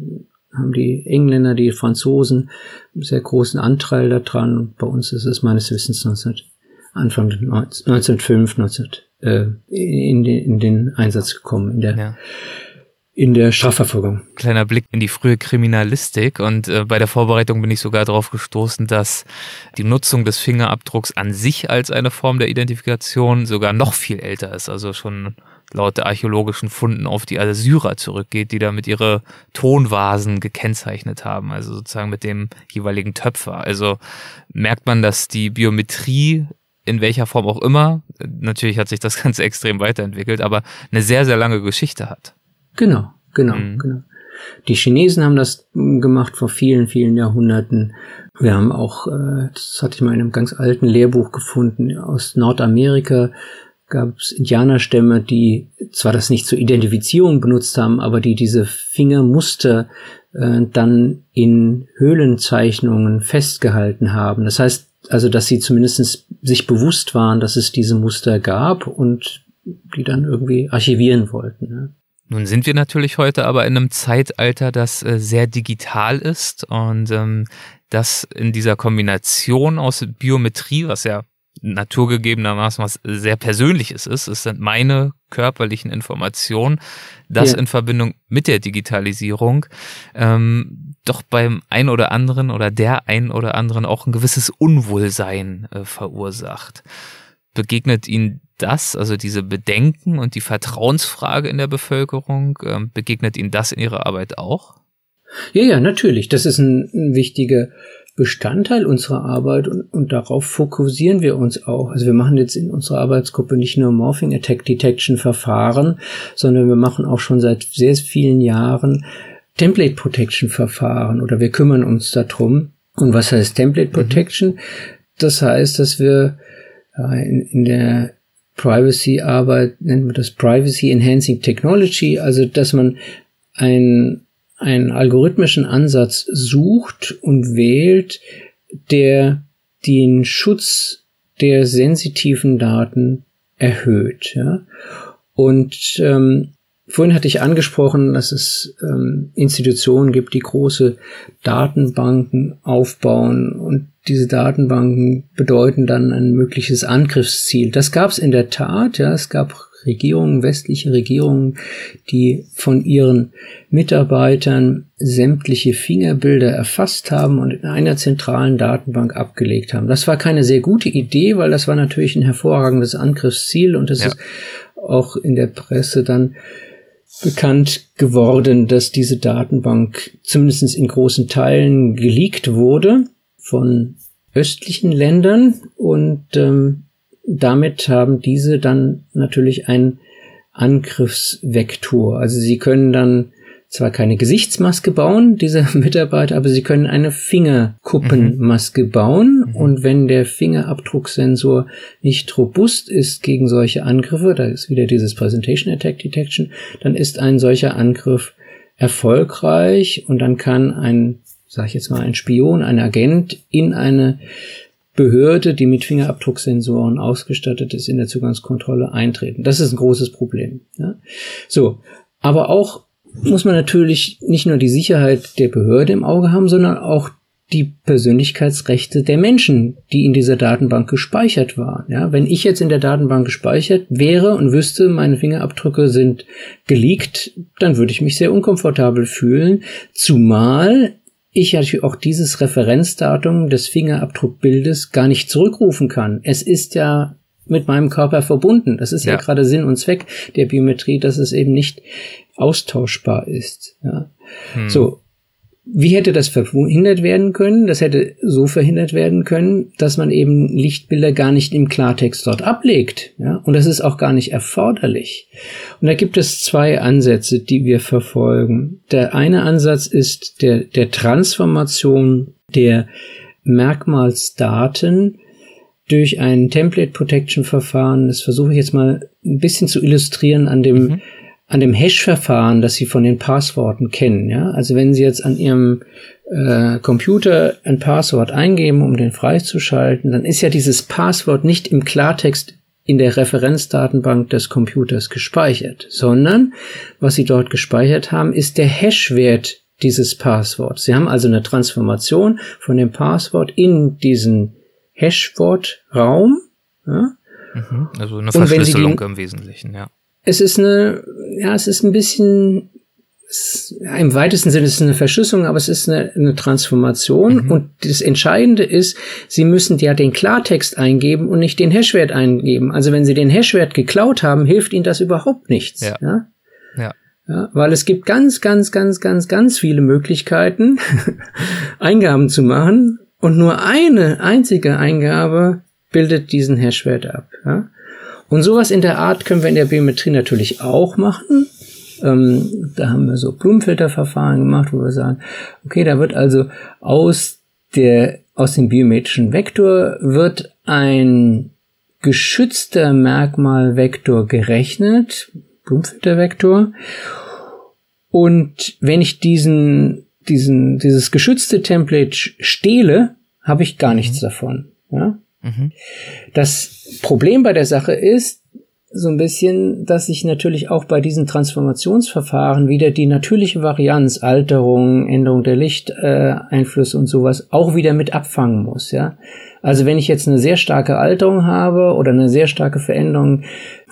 haben die Engländer, die Franzosen einen sehr großen Anteil daran. Bei uns ist es meines Wissens 19, Anfang 1905, 19 äh, in, den, in den Einsatz gekommen in der ja. in der Strafverfolgung.
Kleiner Blick in die frühe Kriminalistik und äh, bei der Vorbereitung bin ich sogar darauf gestoßen, dass die Nutzung des Fingerabdrucks an sich als eine Form der Identifikation sogar noch viel älter ist, also schon laut der archäologischen Funden auf die Assyrer zurückgeht, die da mit ihre Tonvasen gekennzeichnet haben, also sozusagen mit dem jeweiligen Töpfer. Also merkt man, dass die Biometrie in welcher Form auch immer, natürlich hat sich das Ganze extrem weiterentwickelt, aber eine sehr, sehr lange Geschichte hat.
Genau, genau, mhm. genau. Die Chinesen haben das gemacht vor vielen, vielen Jahrhunderten. Wir haben auch, äh, das hatte ich mal in einem ganz alten Lehrbuch gefunden, aus Nordamerika gab es Indianerstämme, die zwar das nicht zur Identifizierung benutzt haben, aber die diese Fingermuster äh, dann in Höhlenzeichnungen festgehalten haben. Das heißt, also dass sie zumindest sich bewusst waren, dass es diese Muster gab und die dann irgendwie archivieren wollten. Ne?
Nun sind wir natürlich heute aber in einem Zeitalter, das äh, sehr digital ist und ähm, das in dieser Kombination aus Biometrie, was ja naturgegebenermaßen was sehr Persönliches ist, es sind meine körperlichen Informationen, das ja. in Verbindung mit der Digitalisierung ähm, doch beim ein oder anderen oder der ein oder anderen auch ein gewisses Unwohlsein äh, verursacht. Begegnet Ihnen das, also diese Bedenken und die Vertrauensfrage in der Bevölkerung, ähm, begegnet Ihnen das in Ihrer Arbeit auch?
Ja, ja, natürlich. Das ist ein, ein wichtiger Bestandteil unserer Arbeit und, und darauf fokussieren wir uns auch. Also wir machen jetzt in unserer Arbeitsgruppe nicht nur Morphing Attack Detection Verfahren, sondern wir machen auch schon seit sehr vielen Jahren Template Protection Verfahren oder wir kümmern uns darum. Und was heißt Template. Protection? Mhm. Das heißt, dass wir in, in der Privacy-Arbeit nennt man das Privacy Enhancing Technology, also dass man ein, einen algorithmischen Ansatz sucht und wählt, der den Schutz der sensitiven Daten erhöht. Ja? Und ähm, Vorhin hatte ich angesprochen, dass es ähm, Institutionen gibt, die große Datenbanken aufbauen und diese Datenbanken bedeuten dann ein mögliches Angriffsziel. Das gab es in der Tat, ja, es gab Regierungen, westliche Regierungen, die von ihren Mitarbeitern sämtliche Fingerbilder erfasst haben und in einer zentralen Datenbank abgelegt haben. Das war keine sehr gute Idee, weil das war natürlich ein hervorragendes Angriffsziel und es ja. ist auch in der Presse dann bekannt geworden, dass diese Datenbank zumindest in großen Teilen geleakt wurde von östlichen Ländern und ähm, damit haben diese dann natürlich ein Angriffsvektor. Also sie können dann zwar keine Gesichtsmaske bauen, diese Mitarbeiter, aber sie können eine Fingerkuppenmaske mhm. bauen. Mhm. Und wenn der Fingerabdrucksensor nicht robust ist gegen solche Angriffe, da ist wieder dieses Presentation Attack Detection, dann ist ein solcher Angriff erfolgreich und dann kann ein, sag ich jetzt mal, ein Spion, ein Agent in eine Behörde, die mit Fingerabdrucksensoren ausgestattet ist, in der Zugangskontrolle eintreten. Das ist ein großes Problem. Ja? So, aber auch muss man natürlich nicht nur die Sicherheit der Behörde im Auge haben, sondern auch die Persönlichkeitsrechte der Menschen, die in dieser Datenbank gespeichert waren. Ja, wenn ich jetzt in der Datenbank gespeichert wäre und wüsste, meine Fingerabdrücke sind geleakt, dann würde ich mich sehr unkomfortabel fühlen, zumal ich natürlich auch dieses Referenzdatum des Fingerabdruckbildes gar nicht zurückrufen kann. Es ist ja mit meinem Körper verbunden. Das ist ja, ja gerade Sinn und Zweck der Biometrie, dass es eben nicht austauschbar ist. Ja. Hm. So. Wie hätte das verhindert werden können? Das hätte so verhindert werden können, dass man eben Lichtbilder gar nicht im Klartext dort ablegt. Ja? Und das ist auch gar nicht erforderlich. Und da gibt es zwei Ansätze, die wir verfolgen. Der eine Ansatz ist der, der Transformation der Merkmalsdaten durch ein Template Protection Verfahren. Das versuche ich jetzt mal ein bisschen zu illustrieren an dem mhm an dem Hash-Verfahren, das Sie von den Passworten kennen. Ja? Also wenn Sie jetzt an Ihrem äh, Computer ein Passwort eingeben, um den freizuschalten, dann ist ja dieses Passwort nicht im Klartext in der Referenzdatenbank des Computers gespeichert, sondern was Sie dort gespeichert haben, ist der Hash-Wert dieses Passworts. Sie haben also eine Transformation von dem Passwort in diesen Hash-Wort-Raum. Ja?
Mhm. Also eine Verschlüsselung im Wesentlichen, ja
es ist eine, ja, es ist ein bisschen, es, ja, im weitesten Sinne ist es eine Verschlüsselung, aber es ist eine, eine Transformation. Mhm. Und das Entscheidende ist, Sie müssen ja den Klartext eingeben und nicht den Hashwert eingeben. Also wenn Sie den Hashwert geklaut haben, hilft Ihnen das überhaupt nichts. Ja. ja? ja. Ja, weil es gibt ganz, ganz, ganz, ganz, ganz viele Möglichkeiten, Eingaben zu machen und nur eine einzige Eingabe bildet diesen Hashwert ab. Ja? Und sowas in der Art können wir in der Biometrie natürlich auch machen. Ähm, da haben wir so Blumenfilterverfahren gemacht, wo wir sagen, okay, da wird also aus der, aus dem biometrischen Vektor wird ein geschützter Merkmalvektor gerechnet, Blumenfiltervektor. Und wenn ich diesen, diesen, dieses geschützte Template stehle, habe ich gar nichts mhm. davon. Ja? Mhm. Das Problem bei der Sache ist, so ein bisschen, dass ich natürlich auch bei diesen Transformationsverfahren wieder die natürliche Varianz, Alterung, Änderung der Lichteinflüsse äh, und sowas auch wieder mit abfangen muss, ja. Also wenn ich jetzt eine sehr starke Alterung habe oder eine sehr starke Veränderung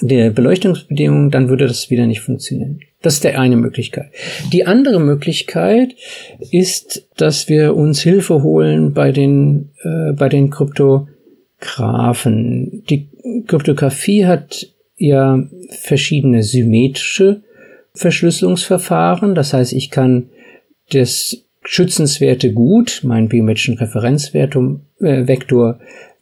der Beleuchtungsbedingungen, dann würde das wieder nicht funktionieren. Das ist der eine Möglichkeit. Die andere Möglichkeit ist, dass wir uns Hilfe holen bei den, äh, bei den Kryptographen. Die Kryptographie hat ja verschiedene symmetrische Verschlüsselungsverfahren. Das heißt, ich kann das schützenswerte Gut, meinen biometrischen Referenzvektor, äh,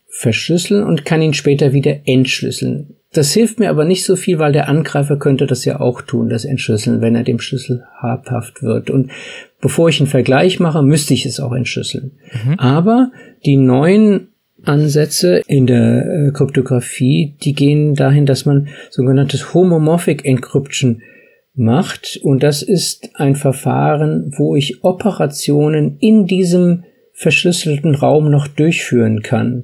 verschlüsseln und kann ihn später wieder entschlüsseln. Das hilft mir aber nicht so viel, weil der Angreifer könnte das ja auch tun, das Entschlüsseln, wenn er dem Schlüssel habhaft wird. Und bevor ich einen Vergleich mache, müsste ich es auch entschlüsseln. Mhm. Aber die neuen Ansätze in der äh, Kryptographie, die gehen dahin, dass man sogenanntes Homomorphic Encryption macht. Und das ist ein Verfahren, wo ich Operationen in diesem verschlüsselten Raum noch durchführen kann.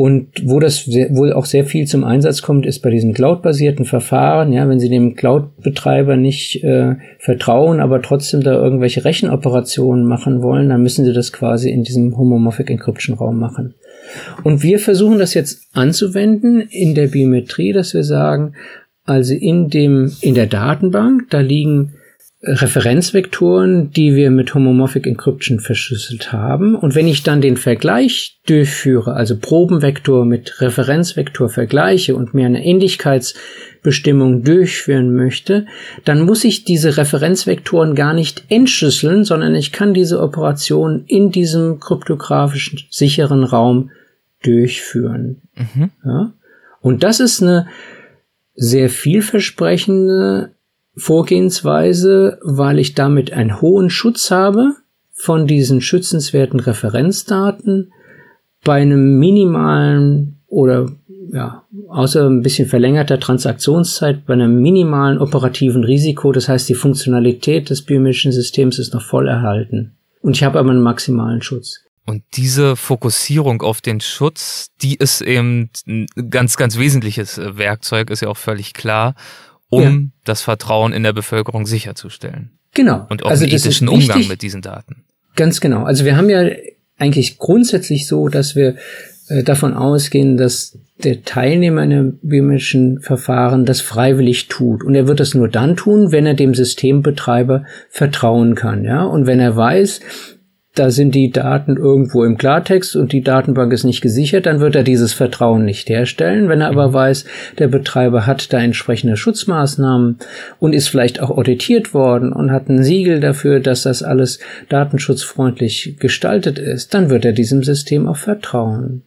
Und wo das sehr, wohl auch sehr viel zum Einsatz kommt, ist bei diesem Cloud-basierten Verfahren. Ja, wenn Sie dem Cloud-Betreiber nicht äh, vertrauen, aber trotzdem da irgendwelche Rechenoperationen machen wollen, dann müssen Sie das quasi in diesem Homomorphic Encryption Raum machen. Und wir versuchen das jetzt anzuwenden in der Biometrie, dass wir sagen, also in dem, in der Datenbank, da liegen Referenzvektoren, die wir mit Homomorphic Encryption verschlüsselt haben. Und wenn ich dann den Vergleich durchführe, also Probenvektor mit Referenzvektor vergleiche und mir eine Ähnlichkeitsbestimmung durchführen möchte, dann muss ich diese Referenzvektoren gar nicht entschlüsseln, sondern ich kann diese Operation in diesem kryptografischen sicheren Raum durchführen. Mhm. Ja? Und das ist eine sehr vielversprechende Vorgehensweise, weil ich damit einen hohen Schutz habe von diesen schützenswerten Referenzdaten bei einem minimalen oder ja, außer ein bisschen verlängerter Transaktionszeit bei einem minimalen operativen Risiko. Das heißt, die Funktionalität des biometrischen Systems ist noch voll erhalten. Und ich habe aber einen maximalen Schutz.
Und diese Fokussierung auf den Schutz, die ist eben ein ganz, ganz wesentliches Werkzeug, ist ja auch völlig klar um ja. das Vertrauen in der Bevölkerung sicherzustellen.
Genau.
Und auch also einen ethischen Umgang mit diesen Daten.
Ganz genau. Also wir haben ja eigentlich grundsätzlich so, dass wir äh, davon ausgehen, dass der Teilnehmer in einem biometrischen Verfahren das freiwillig tut. Und er wird das nur dann tun, wenn er dem Systembetreiber vertrauen kann, ja. Und wenn er weiß, da sind die Daten irgendwo im Klartext und die Datenbank ist nicht gesichert, dann wird er dieses Vertrauen nicht herstellen. Wenn er aber mhm. weiß, der Betreiber hat da entsprechende Schutzmaßnahmen und ist vielleicht auch auditiert worden und hat ein Siegel dafür, dass das alles datenschutzfreundlich gestaltet ist, dann wird er diesem System auch vertrauen.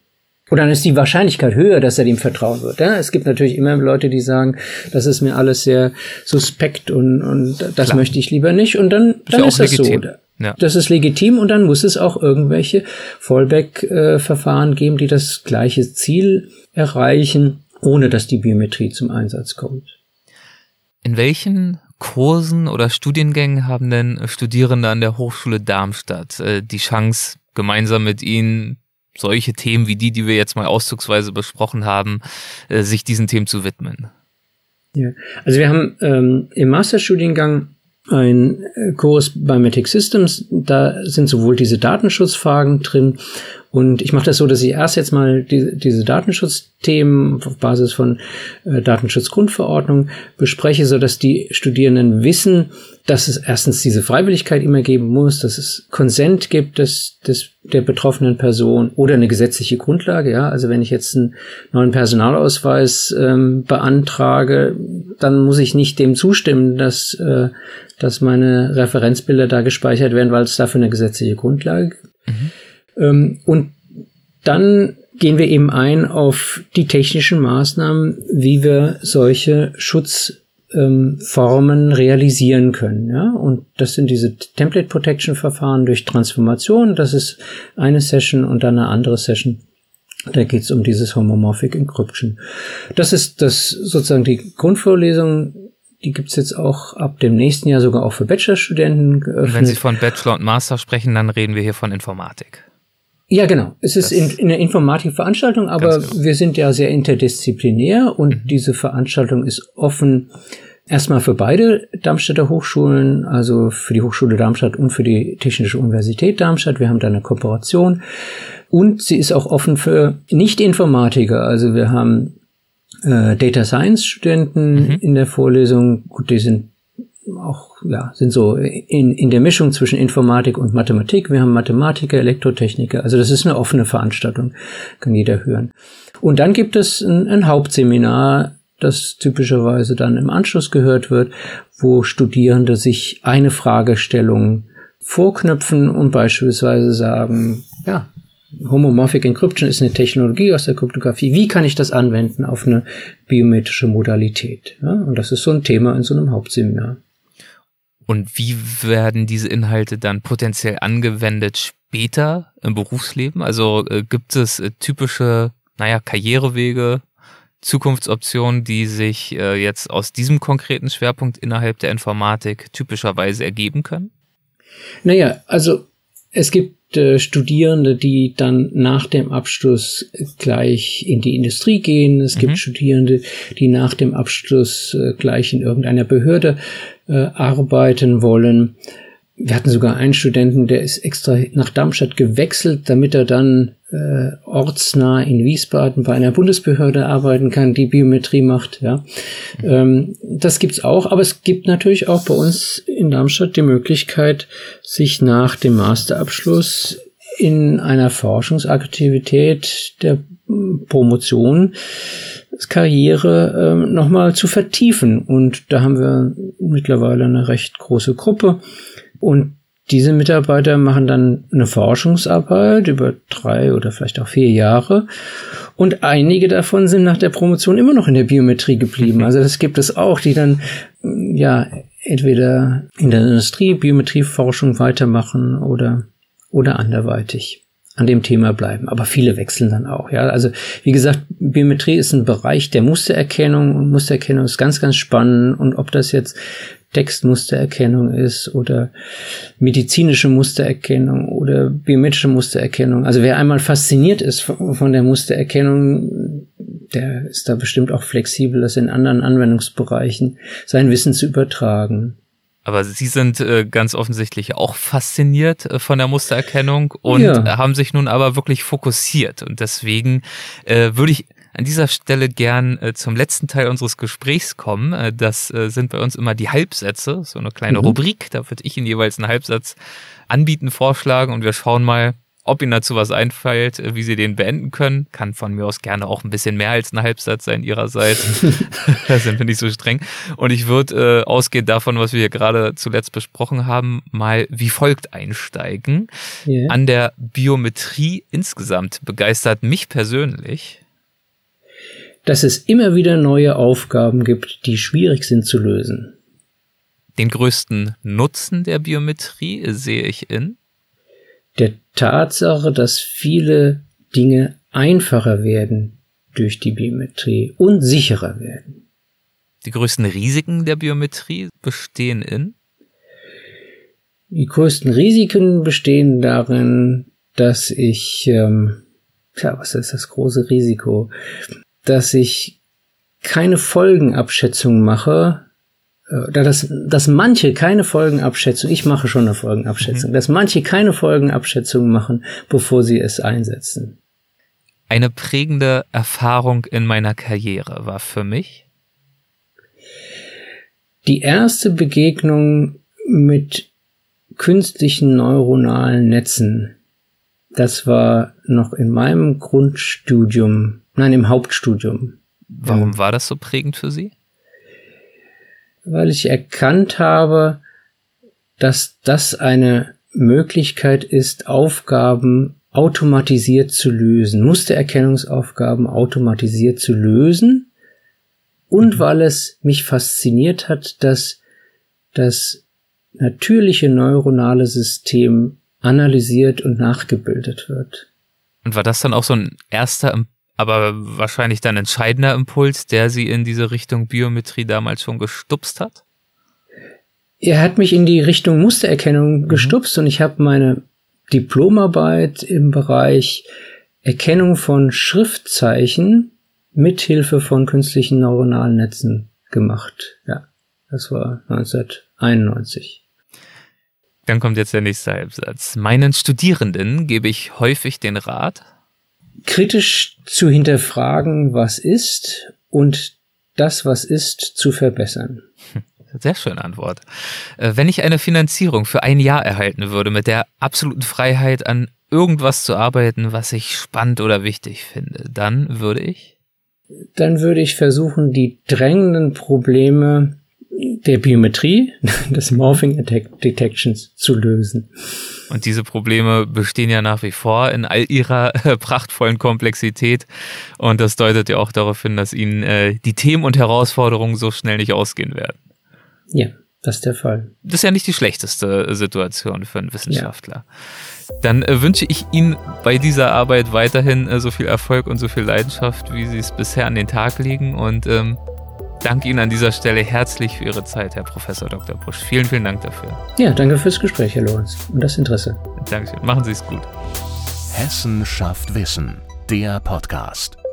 Und dann ist die Wahrscheinlichkeit höher, dass er dem vertrauen wird. Ja? Es gibt natürlich immer Leute, die sagen, das ist mir alles sehr suspekt und, und das Klar. möchte ich lieber nicht. Und dann, dann ist, ist das so. Ja. Das ist legitim und dann muss es auch irgendwelche Fallback-Verfahren geben, die das gleiche Ziel erreichen, ohne dass die Biometrie zum Einsatz kommt.
In welchen Kursen oder Studiengängen haben denn Studierende an der Hochschule Darmstadt äh, die Chance, gemeinsam mit Ihnen solche Themen wie die, die wir jetzt mal auszugsweise besprochen haben, äh, sich diesen Themen zu widmen?
Ja, also wir haben ähm, im Masterstudiengang ein äh, Kurs Biometric Systems. Da sind sowohl diese Datenschutzfragen drin und ich mache das so, dass ich erst jetzt mal die, diese Datenschutzthemen auf Basis von äh, Datenschutzgrundverordnung bespreche, so dass die Studierenden wissen, dass es erstens diese Freiwilligkeit immer geben muss, dass es Konsent gibt des, des der betroffenen Person oder eine gesetzliche Grundlage. Ja, also wenn ich jetzt einen neuen Personalausweis ähm, beantrage, dann muss ich nicht dem zustimmen, dass äh, dass meine Referenzbilder da gespeichert werden, weil es dafür eine gesetzliche Grundlage gibt. Mhm. Ähm, und dann gehen wir eben ein auf die technischen Maßnahmen, wie wir solche Schutzformen realisieren können. Ja? Und das sind diese Template Protection Verfahren durch Transformation. Das ist eine Session und dann eine andere Session. Da geht es um dieses Homomorphic Encryption. Das ist das sozusagen die Grundvorlesung. Die gibt's jetzt auch ab dem nächsten Jahr sogar auch für Bachelorstudenten
geöffnet. Wenn Sie von Bachelor und Master sprechen, dann reden wir hier von Informatik.
Ja, genau. Es ist in, in der Informatikveranstaltung, aber genau. wir sind ja sehr interdisziplinär und mhm. diese Veranstaltung ist offen erstmal für beide Darmstädter Hochschulen, also für die Hochschule Darmstadt und für die Technische Universität Darmstadt. Wir haben da eine Kooperation und sie ist auch offen für Nicht-Informatiker. Also wir haben äh, Data Science Studenten mhm. in der Vorlesung. Gut, die sind auch, ja, sind so in, in der Mischung zwischen Informatik und Mathematik. Wir haben Mathematiker, Elektrotechniker. Also das ist eine offene Veranstaltung, kann jeder hören. Und dann gibt es ein, ein Hauptseminar, das typischerweise dann im Anschluss gehört wird, wo Studierende sich eine Fragestellung vorknüpfen und beispielsweise sagen, ja, Homomorphic Encryption ist eine Technologie aus der Kryptographie. Wie kann ich das anwenden auf eine biometrische Modalität? Ja, und das ist so ein Thema in so einem Hauptseminar.
Und wie werden diese Inhalte dann potenziell angewendet später im Berufsleben? Also äh, gibt es äh, typische, naja, Karrierewege, Zukunftsoptionen, die sich äh, jetzt aus diesem konkreten Schwerpunkt innerhalb der Informatik typischerweise ergeben können?
Naja, also es gibt äh, Studierende, die dann nach dem Abschluss gleich in die Industrie gehen. Es mhm. gibt Studierende, die nach dem Abschluss äh, gleich in irgendeiner Behörde äh, arbeiten wollen. Wir hatten sogar einen Studenten, der ist extra nach Darmstadt gewechselt, damit er dann äh, ortsnah in Wiesbaden bei einer Bundesbehörde arbeiten kann, die Biometrie macht. Ja, ähm, das gibt's auch, aber es gibt natürlich auch bei uns in Darmstadt die Möglichkeit, sich nach dem Masterabschluss in einer Forschungsaktivität der Promotion Karriere äh, nochmal zu vertiefen. Und da haben wir mittlerweile eine recht große Gruppe. Und diese Mitarbeiter machen dann eine Forschungsarbeit über drei oder vielleicht auch vier Jahre. Und einige davon sind nach der Promotion immer noch in der Biometrie geblieben. Also das gibt es auch, die dann, ja, entweder in der Industrie Biometrieforschung weitermachen oder, oder anderweitig an dem Thema bleiben. Aber viele wechseln dann auch, ja. Also, wie gesagt, Biometrie ist ein Bereich der Mustererkennung und Mustererkennung ist ganz, ganz spannend. Und ob das jetzt Textmustererkennung ist oder medizinische Mustererkennung oder biometrische Mustererkennung. Also wer einmal fasziniert ist von der Mustererkennung, der ist da bestimmt auch flexibel, das in anderen Anwendungsbereichen sein Wissen zu übertragen.
Aber Sie sind äh, ganz offensichtlich auch fasziniert äh, von der Mustererkennung und ja. haben sich nun aber wirklich fokussiert. Und deswegen äh, würde ich an dieser Stelle gern äh, zum letzten Teil unseres Gesprächs kommen. Äh, das äh, sind bei uns immer die Halbsätze, so eine kleine mhm. Rubrik. Da würde ich Ihnen jeweils einen Halbsatz anbieten, vorschlagen und wir schauen mal, ob Ihnen dazu was einfällt, äh, wie Sie den beenden können. Kann von mir aus gerne auch ein bisschen mehr als ein Halbsatz sein Ihrerseits. da sind wir nicht so streng. Und ich würde äh, ausgehend davon, was wir hier gerade zuletzt besprochen haben, mal wie folgt einsteigen. Yeah. An der Biometrie insgesamt begeistert mich persönlich
dass es immer wieder neue Aufgaben gibt, die schwierig sind zu lösen.
Den größten Nutzen der Biometrie sehe ich in
der Tatsache, dass viele Dinge einfacher werden durch die Biometrie und sicherer werden.
Die größten Risiken der Biometrie bestehen in?
Die größten Risiken bestehen darin, dass ich, ähm, tja, was ist das große Risiko? dass ich keine Folgenabschätzung mache, dass, dass manche keine Folgenabschätzung, ich mache schon eine Folgenabschätzung, mhm. dass manche keine Folgenabschätzung machen, bevor sie es einsetzen.
Eine prägende Erfahrung in meiner Karriere war für mich
die erste Begegnung mit künstlichen neuronalen Netzen. Das war noch in meinem Grundstudium Nein, im Hauptstudium.
Warum war das so prägend für Sie?
Weil ich erkannt habe, dass das eine Möglichkeit ist, Aufgaben automatisiert zu lösen, Mustererkennungsaufgaben automatisiert zu lösen und mhm. weil es mich fasziniert hat, dass das natürliche neuronale System analysiert und nachgebildet wird.
Und war das dann auch so ein erster aber wahrscheinlich dann entscheidender Impuls, der sie in diese Richtung Biometrie damals schon gestupst hat?
Er hat mich in die Richtung Mustererkennung mhm. gestupst und ich habe meine Diplomarbeit im Bereich Erkennung von Schriftzeichen mithilfe von künstlichen neuronalen Netzen gemacht. Ja, das war 1991.
Dann kommt jetzt der nächste Halbsatz. Meinen Studierenden gebe ich häufig den Rat,
kritisch zu hinterfragen, was ist und das, was ist, zu verbessern.
Sehr schöne Antwort. Äh, wenn ich eine Finanzierung für ein Jahr erhalten würde, mit der absoluten Freiheit an irgendwas zu arbeiten, was ich spannend oder wichtig finde, dann würde ich?
Dann würde ich versuchen, die drängenden Probleme der Biometrie, des Morphing Detections zu lösen.
Und diese Probleme bestehen ja nach wie vor in all ihrer äh, prachtvollen Komplexität. Und das deutet ja auch darauf hin, dass Ihnen äh, die Themen und Herausforderungen so schnell nicht ausgehen werden.
Ja, das ist der Fall.
Das ist ja nicht die schlechteste Situation für einen Wissenschaftler. Ja. Dann äh, wünsche ich Ihnen bei dieser Arbeit weiterhin äh, so viel Erfolg und so viel Leidenschaft, wie Sie es bisher an den Tag legen. Und ähm, danke Ihnen an dieser Stelle herzlich für Ihre Zeit, Herr Professor Dr. Busch. Vielen, vielen Dank dafür.
Ja, danke fürs Gespräch, Herr Lorenz, und das Interesse.
Dankeschön. Machen Sie es gut.
Hessen schafft Wissen, der Podcast.